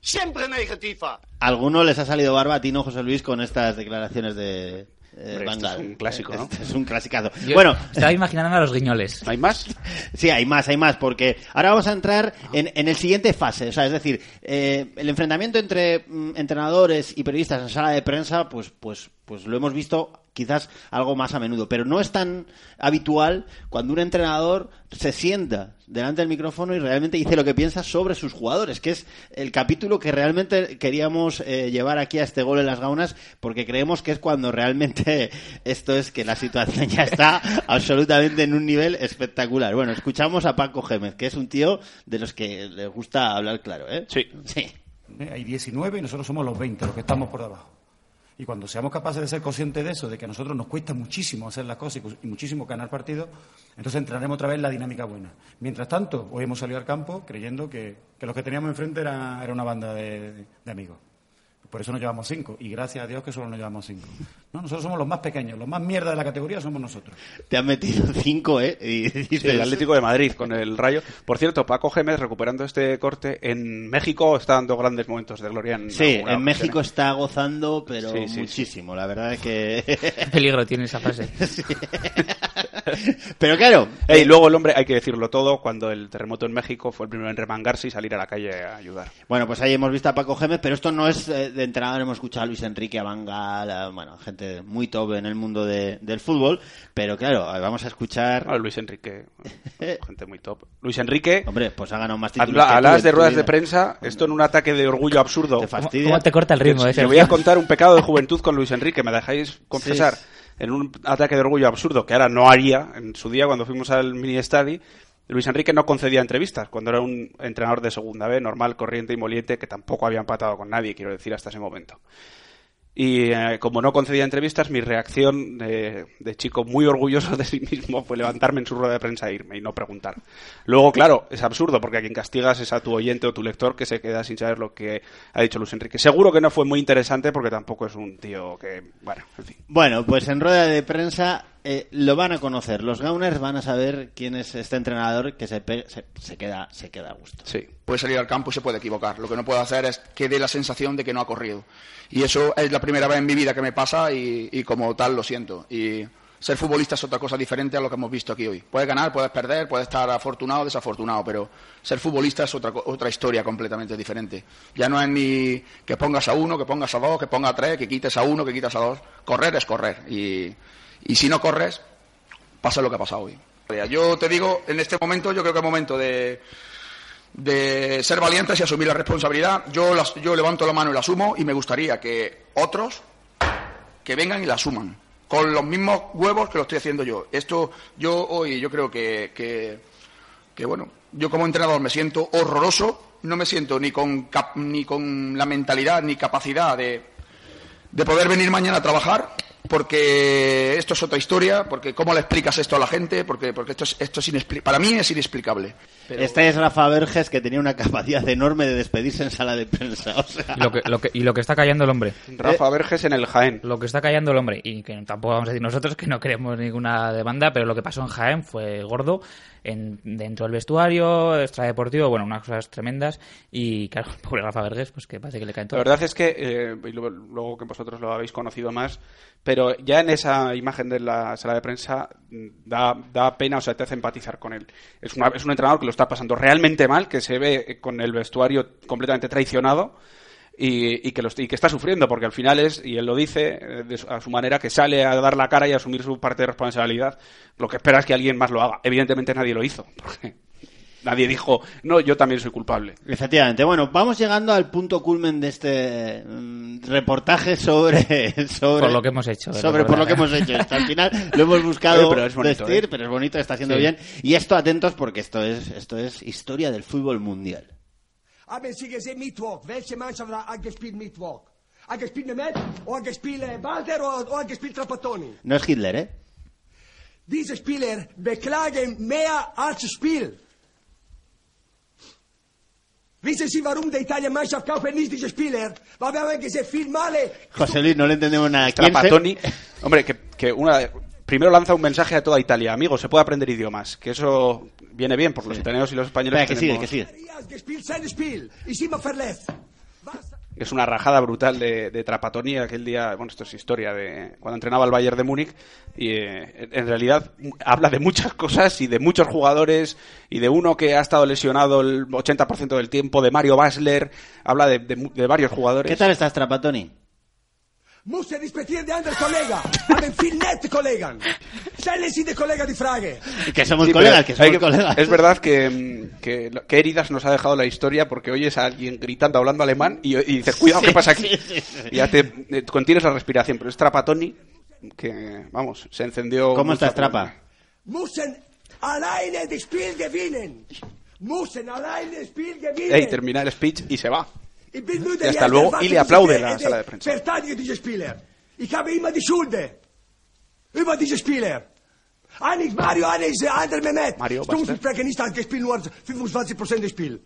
Siempre negativa. ¿A alguno les ha salido barba a ti, no, José Luis, con estas declaraciones de eh, es un clásico, ¿no? Este es un clasicazo. Yo Bueno, estaba imaginándome a los guiñoles. ¿Hay más? Sí, hay más, hay más, porque ahora vamos a entrar en, en el siguiente fase. O sea, es decir, eh, el enfrentamiento entre mm, entrenadores y periodistas en sala de prensa, pues, pues, pues lo hemos visto quizás algo más a menudo, pero no es tan habitual cuando un entrenador se sienta delante del micrófono y realmente dice lo que piensa sobre sus jugadores, que es el capítulo que realmente queríamos eh, llevar aquí a este gol en las gaunas, porque creemos que es cuando realmente esto es que la situación ya está absolutamente en un nivel espectacular. Bueno, escuchamos a Paco Gémez, que es un tío de los que le gusta hablar claro, ¿eh? Sí. Sí. Hay 19 y nosotros somos los 20, los que estamos por debajo. Y cuando seamos capaces de ser conscientes de eso, de que a nosotros nos cuesta muchísimo hacer las cosas y muchísimo ganar partidos, entonces entraremos otra vez en la dinámica buena. Mientras tanto, hoy hemos salido al campo creyendo que, que los que teníamos enfrente era, era una banda de amigos. Por eso nos llevamos cinco. Y gracias a Dios que solo nos llevamos cinco. No, nosotros somos los más pequeños, los más mierda de la categoría somos nosotros. Te han metido cinco, ¿eh? Y dices, Sí, el Atlético de Madrid con el Rayo. Por cierto, Paco Gémez, recuperando este corte, en México está dando grandes momentos de gloria. En Sí, en México está gozando, pero Sí, sí, muchísimo. La verdad es que... Qué peligro tiene esa frase. pero claro... ¿eh? Y luego el hombre, hay que decirlo todo, cuando el terremoto en México fue el primero en remangarse y salir a la calle a ayudar. Bueno, pues ahí hemos visto a Paco Gémez, pero esto no es eh, de entrenador, hemos escuchado a Luis Enrique, a a, bueno, gente muy top en el mundo de- del fútbol, pero claro, vamos a escuchar... Ah, Luis Enrique, gente muy top. Luis Enrique, Hombre, pues ha ganado más títulos hablabas en de ruedas vida. de prensa, esto en un ataque de orgullo absurdo. Te fastidia. ¿Cómo te corta el ritmo Te- ese? Te voy a contar un pecado de juventud con Luis Enrique, ¿me dejáis confesar? Sí. En un ataque de orgullo absurdo que ahora no haría, en su día cuando fuimos al mini estadi, Luis Enrique no concedía entrevistas cuando era un entrenador de segunda B, normal, corriente y moliente, que tampoco había empatado con nadie, quiero decir, hasta ese momento. Y eh, como no concedía entrevistas, mi reacción de, de chico muy orgulloso de sí mismo fue levantarme en su rueda de prensa e irme y no preguntar. Luego, claro, es absurdo porque a quien castigas es a tu oyente o tu lector que se queda sin saber lo que ha dicho Luis Enrique. Seguro que no fue muy interesante porque tampoco es un tío que, bueno, en fin. Bueno, pues en rueda de prensa eh, lo van a conocer. Los Gauners van a saber quién es este entrenador que se, se, se queda, se queda a gusto. Sí. puede salir al campo y se puede equivocar. Lo que no puedo hacer es que dé la sensación de que no ha corrido. Y eso es la primera vez en mi vida que me pasa y, como tal lo siento. Y ser futbolista es otra cosa diferente a lo que hemos visto aquí hoy. Puedes ganar, puedes perder, puedes estar afortunado o desafortunado, pero ser futbolista es otra, otra historia completamente diferente. Ya no es ni que pongas a uno, que pongas a dos, que pongas a tres, que quites a uno, que quites a dos. Correr es correr. Y, y si no corres, pasa lo que ha pasado hoy. Yo te digo, en este momento, yo creo que es momento de, de ser valientes y asumir la responsabilidad. Yo, yo levanto la mano y la asumo y me gustaría que otros que vengan y la asuman con los mismos huevos que lo estoy haciendo yo. Esto yo hoy yo creo que, que, que, bueno, yo como entrenador me siento horroroso no me siento ni con, cap- ni con la mentalidad ni capacidad de, de poder venir mañana a trabajar, porque esto es otra historia, porque cómo le explicas esto a la gente, porque, porque esto es, esto es inexpli- para mí es inexplicable. Este es Rafa Verges que tenía una capacidad enorme de despedirse en sala de prensa. O sea, Y lo que, lo que- y lo que está callando el hombre. Rafa Verges en el Jaén. Lo que está callando el hombre, y que tampoco vamos a decir nosotros que no queremos ninguna demanda, pero lo que pasó en Jaén fue gordo en, dentro del vestuario, extradeportivo, bueno, unas cosas tremendas. Y claro, pobre Rafa Verges, pues que parece que le caen La todo. verdad es que, eh, y luego, luego que vosotros lo habéis conocido más, pero ya en esa imagen de la sala de prensa mm, da, da pena, o sea, te hace empatizar con él. Es, una- es un entrenador que lo está pasando realmente mal, que se ve con el vestuario completamente traicionado y, y que, lo, y que está sufriendo, porque al final es, y él lo dice eh, de a su manera, que sale a dar la cara y a asumir su parte de responsabilidad. Lo que espera es que alguien más lo haga. Evidentemente nadie lo hizo, porque nadie dijo, no, yo también soy culpable. Efectivamente. Bueno, vamos llegando al punto culmen de este mm, reportaje sobre, sobre Por lo que hemos hecho, Sobre por lo que hemos ¿eh? hecho. Hasta al final lo hemos buscado Oye, pero es bonito, vestir, ¿eh? pero es bonito, está haciendo Sí. bien. Y esto atentos porque esto es esto es historia del fútbol mundial. Haben Sie gesehen Mittwoch? Welche Mannschaft hat angespielt Mittwoch? Angespielt Mehmet, o angespielt äh, Balder, o, o angespielt Trapattoni? No es Hitler, ¿eh? Diese Spieler beklagen mehr als Spiel. Wissen Sie, warum die Italien-Mannschaft kaufen nicht diese Spieler? Weil wir haben gesehen, viel Male José Luis, no le entendemos nada. ¿Quién se- Trapattoni, hombre, que, que una, primero lanza un mensaje a toda Italia. Amigos, se puede aprender idiomas. Que eso viene bien, por los italianos y los españoles. Que sigue, sigue. Es una rajada brutal de, de Trapattoni aquel día. Bueno, esto es historia de cuando entrenaba el Bayern de Múnich. Y eh, en realidad habla de muchas cosas y de muchos jugadores. Y de uno que ha estado lesionado el 80% del tiempo, de Mario Basler. Habla de, de varios jugadores. ¿Qué tal estás, Trapatoni? Müssen respektieren die anderen Kollegen. Haben viel nette Kollegen. Stellen Sie die Kollegen die Frage. Que somos Sí, colegas, que somos colegas. Es verdad que, que, qué heridas nos ha dejado la historia porque oyes a alguien gritando, hablando alemán y, y dices, cuidado, ¿qué pasa aquí? sí, sí, sí. Y ya te, te contienes la respiración. Pero es Trapatoni que, vamos, se encendió. ¿Cómo estás, Trapa? Müssen alleine das Spiel gewinnen. Müssen alleine Spiel gewinnen. Ey, termina el speech y se va. Ich Y hasta luego, y le aplaude la äh, sala de prensa. Ich habe immer die Schuld über diese Spieler. Einer ist Mario, einer ist der andere Mehmet. Mario, Stimmt, Basler. ich spreche nicht an, gespielt nur 25% des Spiels.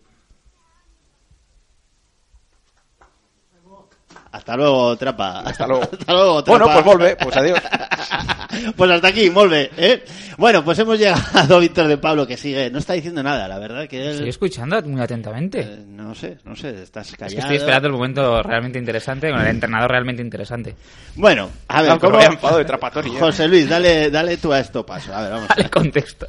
Hasta luego, Trapa. Hasta luego. Hasta luego, Trapa. Bueno, pues volve, pues adiós. pues hasta aquí, volve, ¿eh? Bueno, pues hemos llegado a Víctor de Pablo, que sigue, no está diciendo nada, la verdad, que él... Estoy escuchando muy atentamente. No sé, no sé, estás Es callado. que estoy esperando el momento realmente interesante, con el entrenador realmente interesante. Bueno, a ver, me ¿cómo... de ¿eh? José Luis, dale, dale tú a esto paso. A ver, vamos. Dale contexto.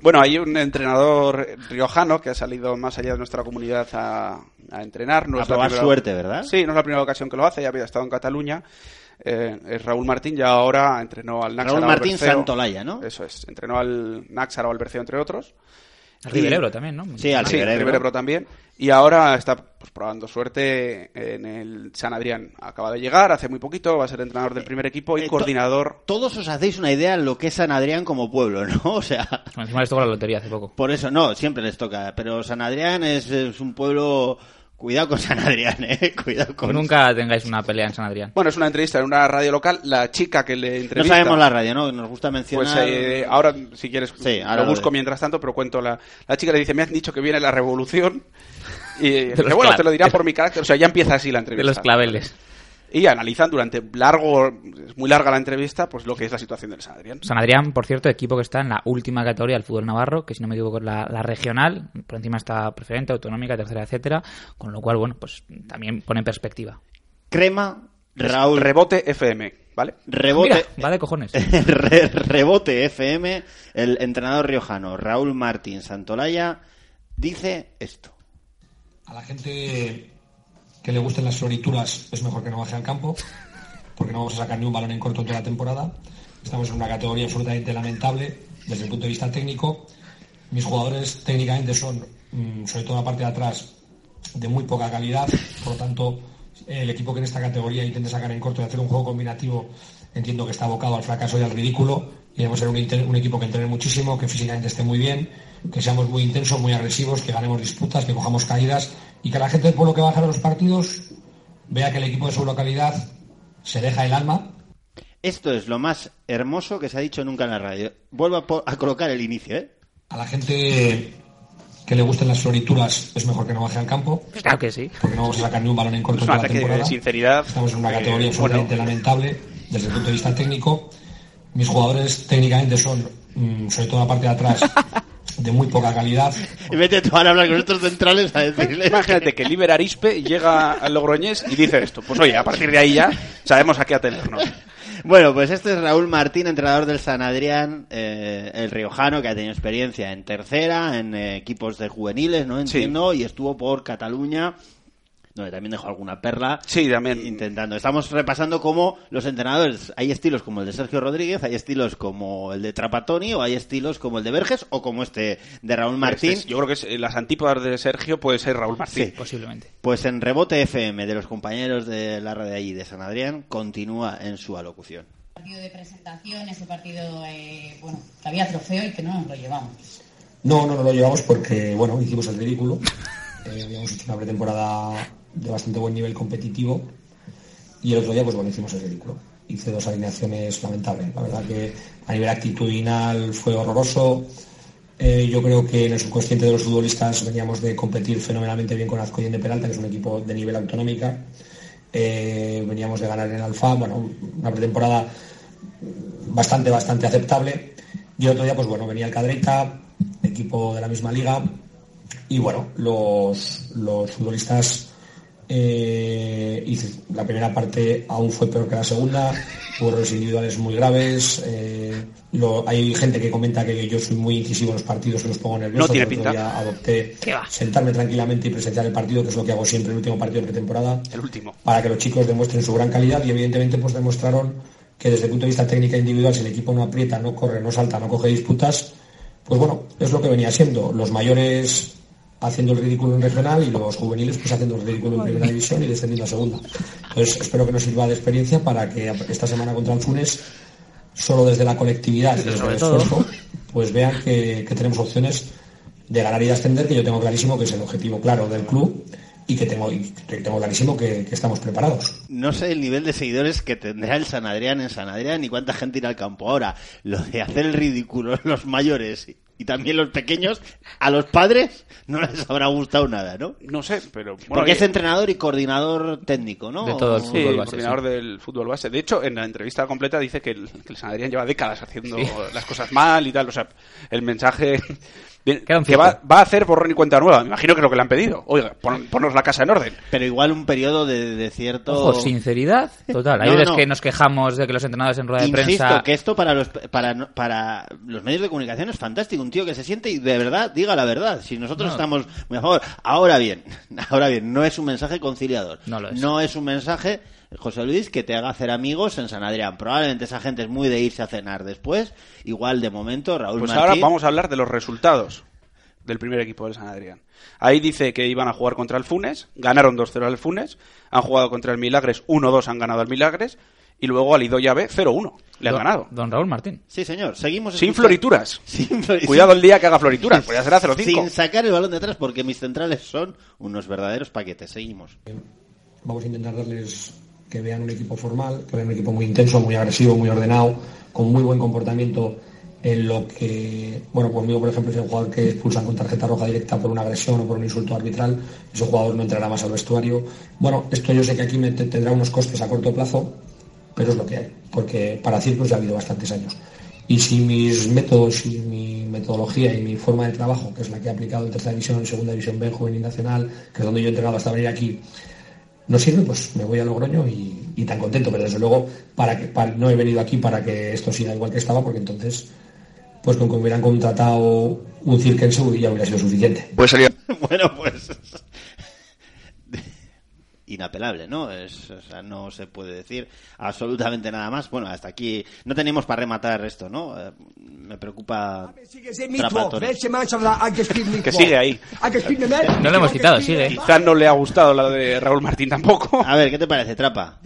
Bueno, hay un entrenador riojano que ha salido más allá de nuestra comunidad a, a entrenar. No A es la probar primera- suerte, ¿verdad? Sí, no es la primera ocasión que lo hace, ya había estado en Cataluña. Eh, es Raúl Martín, ya ahora entrenó al Náxara Raúl Martín. Santolaya, ¿no? Eso es, entrenó al Náxara Valberceo, entre otros. Al Y- River Ebro también, ¿no? Sí, al Sí, River Ebro. River Ebro también. Y ahora está pues, probando suerte en el San Adrián. Acaba de llegar hace muy poquito, va a ser entrenador del primer equipo y Eh, to- coordinador. Todos os hacéis una idea de lo que es San Adrián como pueblo, ¿no? O sea, Encima les tocó la lotería hace poco. por eso, no, siempre les toca. Pero San Adrián es, es un pueblo... Cuidado con San Adrián, ¿eh? Cuidado con... Nunca tengáis una pelea en San Adrián. Bueno, es una entrevista en una radio local. La chica que le No entrevista. sabemos la radio, ¿no? Nos gusta Pues mencionar... eh, ahora, si quieres, Sí, ahora lo busco mientras tanto, pero cuento la... La chica le dice, me han dicho que viene la revolución. Y dice, bueno, te lo dirá por mi carácter. O sea, ya empieza así la entrevista. De los claveles. Y analizan durante largo, es muy larga la entrevista, pues lo que es la situación del San Adrián. San Adrián, por cierto, equipo que está en la última categoría del fútbol navarro, que si no me equivoco es la, la regional, por encima está preferente, autonómica, tercera, etcétera, con lo cual, bueno, pues también pone en perspectiva. Crema, Es Raúl... Rebote FM, ¿vale? Rebote... Mira, va de cojones. Re- Rebote FM, el entrenador riojano Raúl Martín Santolaya dice esto. A la gente que le gusten las florituras es mejor que no baje al campo, porque no vamos a sacar ni un balón en corto toda la temporada. Estamos en una categoría absolutamente lamentable desde el punto de vista técnico. Mis jugadores técnicamente son, mm, sobre todo la parte de atrás, de muy poca calidad. Por lo tanto, el equipo que en esta categoría intente sacar en corto y hacer un juego combinativo, entiendo que está abocado al fracaso y al ridículo. y debemos ser un, un equipo que entrene muchísimo, que físicamente esté muy bien, que seamos muy intensos, muy agresivos, que ganemos disputas, que cojamos caídas y que la gente del pueblo que va a los partidos vea que el equipo de su localidad se deja el alma Esto es lo más hermoso que se ha dicho nunca en la radio. Vuelvo a, colocar el inicio, ¿eh? A la gente que le gusten las florituras es mejor que no baje al campo. Claro que sí. Porque no vamos a sacar ni un balón en corto Es en un toda la de temporada. sinceridad. Estamos en una eh, categoría absolutamente lamentable desde el punto de vista técnico. Mis jugadores técnicamente son, mm, sobre todo la parte de atrás, de muy poca calidad. Y vete tú ahora a hablar con estos centrales a decirle. Imagínate que Liber Arispe llega al Logroñés y dice esto. Pues oye, a partir de ahí ya sabemos a qué atenernos. Bueno, pues este es Raúl Martín, entrenador del San Adrián, eh, el riojano, que ha tenido experiencia en tercera, en eh, equipos de juveniles, ¿no? Entiendo, y estuvo por Cataluña, donde también dejó alguna perla. Sí, también. Intentando. Estamos repasando cómo los entrenadores, hay estilos como el de Sergio Rodríguez, hay estilos como el de Trapatoni, o hay estilos como el de Verges, o como este de Raúl Martín. Este es- yo creo que es, eh, las antípodas de Sergio puede ser Raúl Martín. Sí. Posiblemente. Pues en Rebote FM de los compañeros de la radio de allí de San Adrián, continúa en su alocución. partido de presentación, ese partido, eh, bueno, que había trofeo y que no nos lo llevamos. No, no nos lo llevamos porque, bueno, hicimos el ridículo. Eh, habíamos hecho una pretemporada de bastante buen nivel competitivo y el otro día, pues bueno, hicimos el ridículo. Hice dos alineaciones lamentables. La verdad que a nivel actitudinal fue horroroso. Eh, yo creo que en el subconsciente de los futbolistas veníamos de competir fenomenalmente bien con Azcoyen de Peralta, que es un equipo de nivel autonómica. Eh, veníamos de ganar en Alfa, bueno, una pretemporada bastante, bastante aceptable. Y el otro día, pues bueno, venía el Cadreita, equipo de la misma liga, y bueno, los, los futbolistas, eh, la primera parte aún fue peor que la segunda, hubo errores individuales muy graves, eh, lo- hay gente que comenta que yo soy muy incisivo en los partidos, que los pongo nerviosos. No tiene pinta. día adopté sentarme tranquilamente y presenciar el partido, que es lo que hago siempre en el último partido de pretemporada El último. para que los chicos demuestren su gran calidad y evidentemente pues demostraron que desde el punto de vista técnica individual si el equipo no aprieta, no corre, no salta, no coge disputas, pues bueno, es lo que venía siendo. Los mayores haciendo el ridículo en regional y los juveniles pues haciendo el ridículo en primera división y descendiendo a segunda. Entonces espero que nos sirva de experiencia para que esta semana contra el Funes, solo desde la colectividad y desde el esfuerzo, pues vean que, que tenemos opciones de ganar y de ascender, que yo tengo clarísimo que es el objetivo claro del club y que tengo, y que tengo clarísimo que, que estamos preparados. No sé el nivel de seguidores que tendrá el San Adrián en San Adrián ni cuánta gente irá al campo. Ahora, lo de hacer el ridículo los mayores y también los pequeños, a los padres no les habrá gustado nada, ¿no? No sé, pero... bueno, Porque es entrenador y coordinador técnico, ¿no? Sí, coordinador del fútbol base. De hecho, en la entrevista completa dice que el, que el San Adrián lleva décadas haciendo Sí. las cosas mal y tal. O sea, el mensaje bien, que va, a hacer borrón y cuenta nueva. Me imagino que es lo que le han pedido. Oiga, pon- ponnos la casa en orden. Pero igual un periodo de, de cierto... Ojo, sinceridad total. Hay No, veces no. que nos quejamos de que los entrenadores en rueda de Insisto, prensa... que esto para los, para, para los medios de comunicación es fantástico. Un tío que se siente y de verdad diga la verdad. Si nosotros No. estamos muy a favor. Ahora bien, ahora bien, no es un mensaje conciliador. No lo es. No es un mensaje, José Luis, que te haga hacer amigos en San Adrián. Probablemente esa gente es muy de irse a cenar después. Igual de momento, Raúl Pues Martín. ahora vamos a hablar de los resultados del primer equipo del San Adrián. Ahí dice que iban a jugar contra el Funes, ganaron 2-0 al Funes, han jugado contra el Milagres 1-2, han ganado al Milagres, y luego al Idoya B 0-1. Le han ganado. Don Raúl Martín. Sí, señor. Seguimos Sin escuchando- florituras. Sin Cuidado el día que haga florituras, pues ya será 0-5. Sin sacar el balón de atrás porque mis centrales son unos verdaderos paquetes. Seguimos. Vamos a intentar darles que vean un equipo formal, que vean un equipo muy intenso, muy agresivo, muy ordenado, con muy buen comportamiento en lo que, bueno, conmigo por ejemplo es el jugador que expulsan con tarjeta roja directa por una agresión o por un insulto arbitral, ese jugador no entrará más al vestuario. Bueno, esto yo sé que aquí me te- tendrá unos costes a corto plazo, pero es lo que hay, porque para círculos ya ha habido bastantes años. Y si mis métodos y mi metodología y mi forma de trabajo, que es la que he aplicado en tercera división, en segunda división B, en juvenil nacional, que es donde yo he entrenado hasta venir aquí, no sirve, pues me voy a Logroño y, y tan contento. Pero desde luego, para que, para- no he venido aquí para que esto siga igual que estaba, porque entonces, pues con que me hubieran contratado un cirquense ya hubiera sido suficiente. Pues sería... bueno, pues inapelable, ¿no? Es, o sea, no se puede decir absolutamente nada más. Bueno, hasta aquí no tenemos para rematar esto, ¿no? Eh, me preocupa? Que sigue ahí. No lo hemos quitado, sigue. Quizás no le ha gustado la de Raúl Martín tampoco. A ver, ¿qué te parece, Trapa?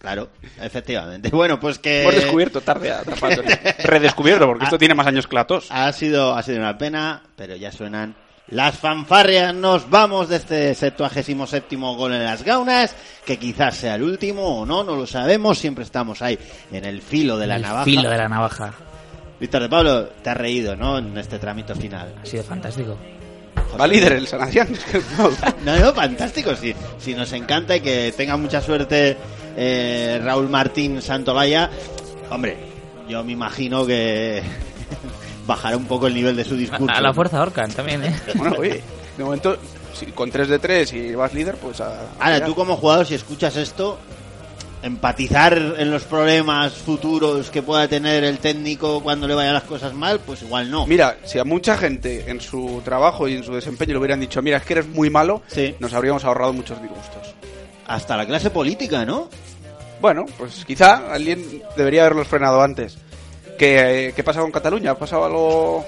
Claro, efectivamente. Bueno, pues que... Hemos descubierto tarde a Trapattoni. Redescubierto, porque esto tiene más años que la tos. Ha sido, ha sido una pena, pero ya suenan las fanfarrias. Nos vamos de este 77 gol en las gaunas, que quizás sea el último o no, no lo sabemos. Siempre estamos ahí en el filo de la El navaja. filo de la navaja. Víctor de Pablo, te has reído, ¿no? En este trámite final. Ha sido fantástico. Va líder el San Adrián. No, no, fantástico. Si, si nos encanta y que tenga mucha suerte eh, Raúl Martín Santolaya, hombre, yo me imagino que bajará un poco el nivel de su discurso. A la fuerza Orcan también, ¿eh? Bueno, oye, de momento, si con 3 de 3 y vas líder, pues a... Ahora, tú como jugador, si escuchas esto, empatizar en los problemas futuros que pueda tener el técnico cuando le vayan las cosas mal, pues igual no. Mira, si a mucha gente en su trabajo y en su desempeño le hubieran dicho, mira, es que eres muy malo, nos habríamos ahorrado muchos disgustos. Hasta la clase política, ¿no? Bueno, pues quizá alguien debería haberlos frenado antes. ¿Qué, qué pasa con Cataluña? ¿Ha pasado algo...?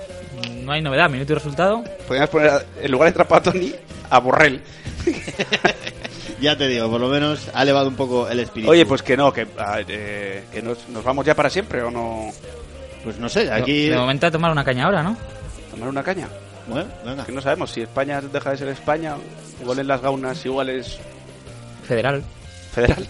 No hay novedad, minuto y resultado. Podríamos poner en lugar de Trapattoni a Borrell. Ya te digo, por lo menos ha elevado un poco el espíritu. Oye, pues que no, que, eh, que nos, nos vamos ya para siempre o no. Pues no sé, aquí. De momento a tomar una caña ahora, ¿no? Tomar una caña. Bueno, venga. Que no sabemos si España deja de ser España, igual en las gaunas, igual es Federal. federal.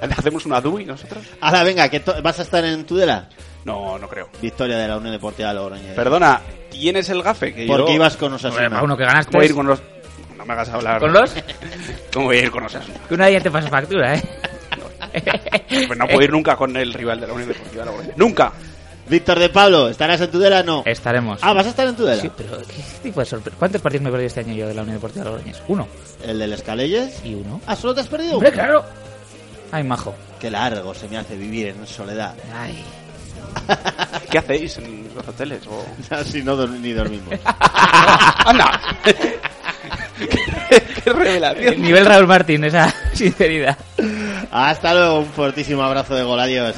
¿Hacemos una DUI nosotros? Ahora, venga, que ¿vas a estar en Tudela? No, no creo. Victoria de la Unión Deportiva Logroñés. Perdona, ¿tienes el gafe? Que Porque yo- ibas con Osasuna. Hombre, uno que ganaste. ¿Cómo voy a ir con los.? No me hagas hablar. ¿Con los? ¿Cómo voy a ir con Osasuna? Que una día te pasa factura, ¿eh? Pues no puedo ir nunca con el rival de la Unión Deportiva Logroñés. ¡Nunca! Víctor de Pablo, ¿estarás en Tudela? No. Estaremos. Ah, ¿vas a estar en Tudela? Sí, pero ¿qué tipo de sorpresa? ¿Cuántos partidos me he perdido este año yo de la Unión Deportiva Logroñés? Uno. ¿El del Escalelles? ¿Y uno? Ah, ¿solo te has perdido? Hombre, uno? claro. Ay, majo. Qué largo se me hace vivir en soledad. Ay. ¿Qué hacéis en los hoteles? O... Así no ni dormimos. ¡Anda! ¡Qué revelación! Nivel Raúl Martín, esa sinceridad. Hasta luego, un fortísimo abrazo de gol, adiós.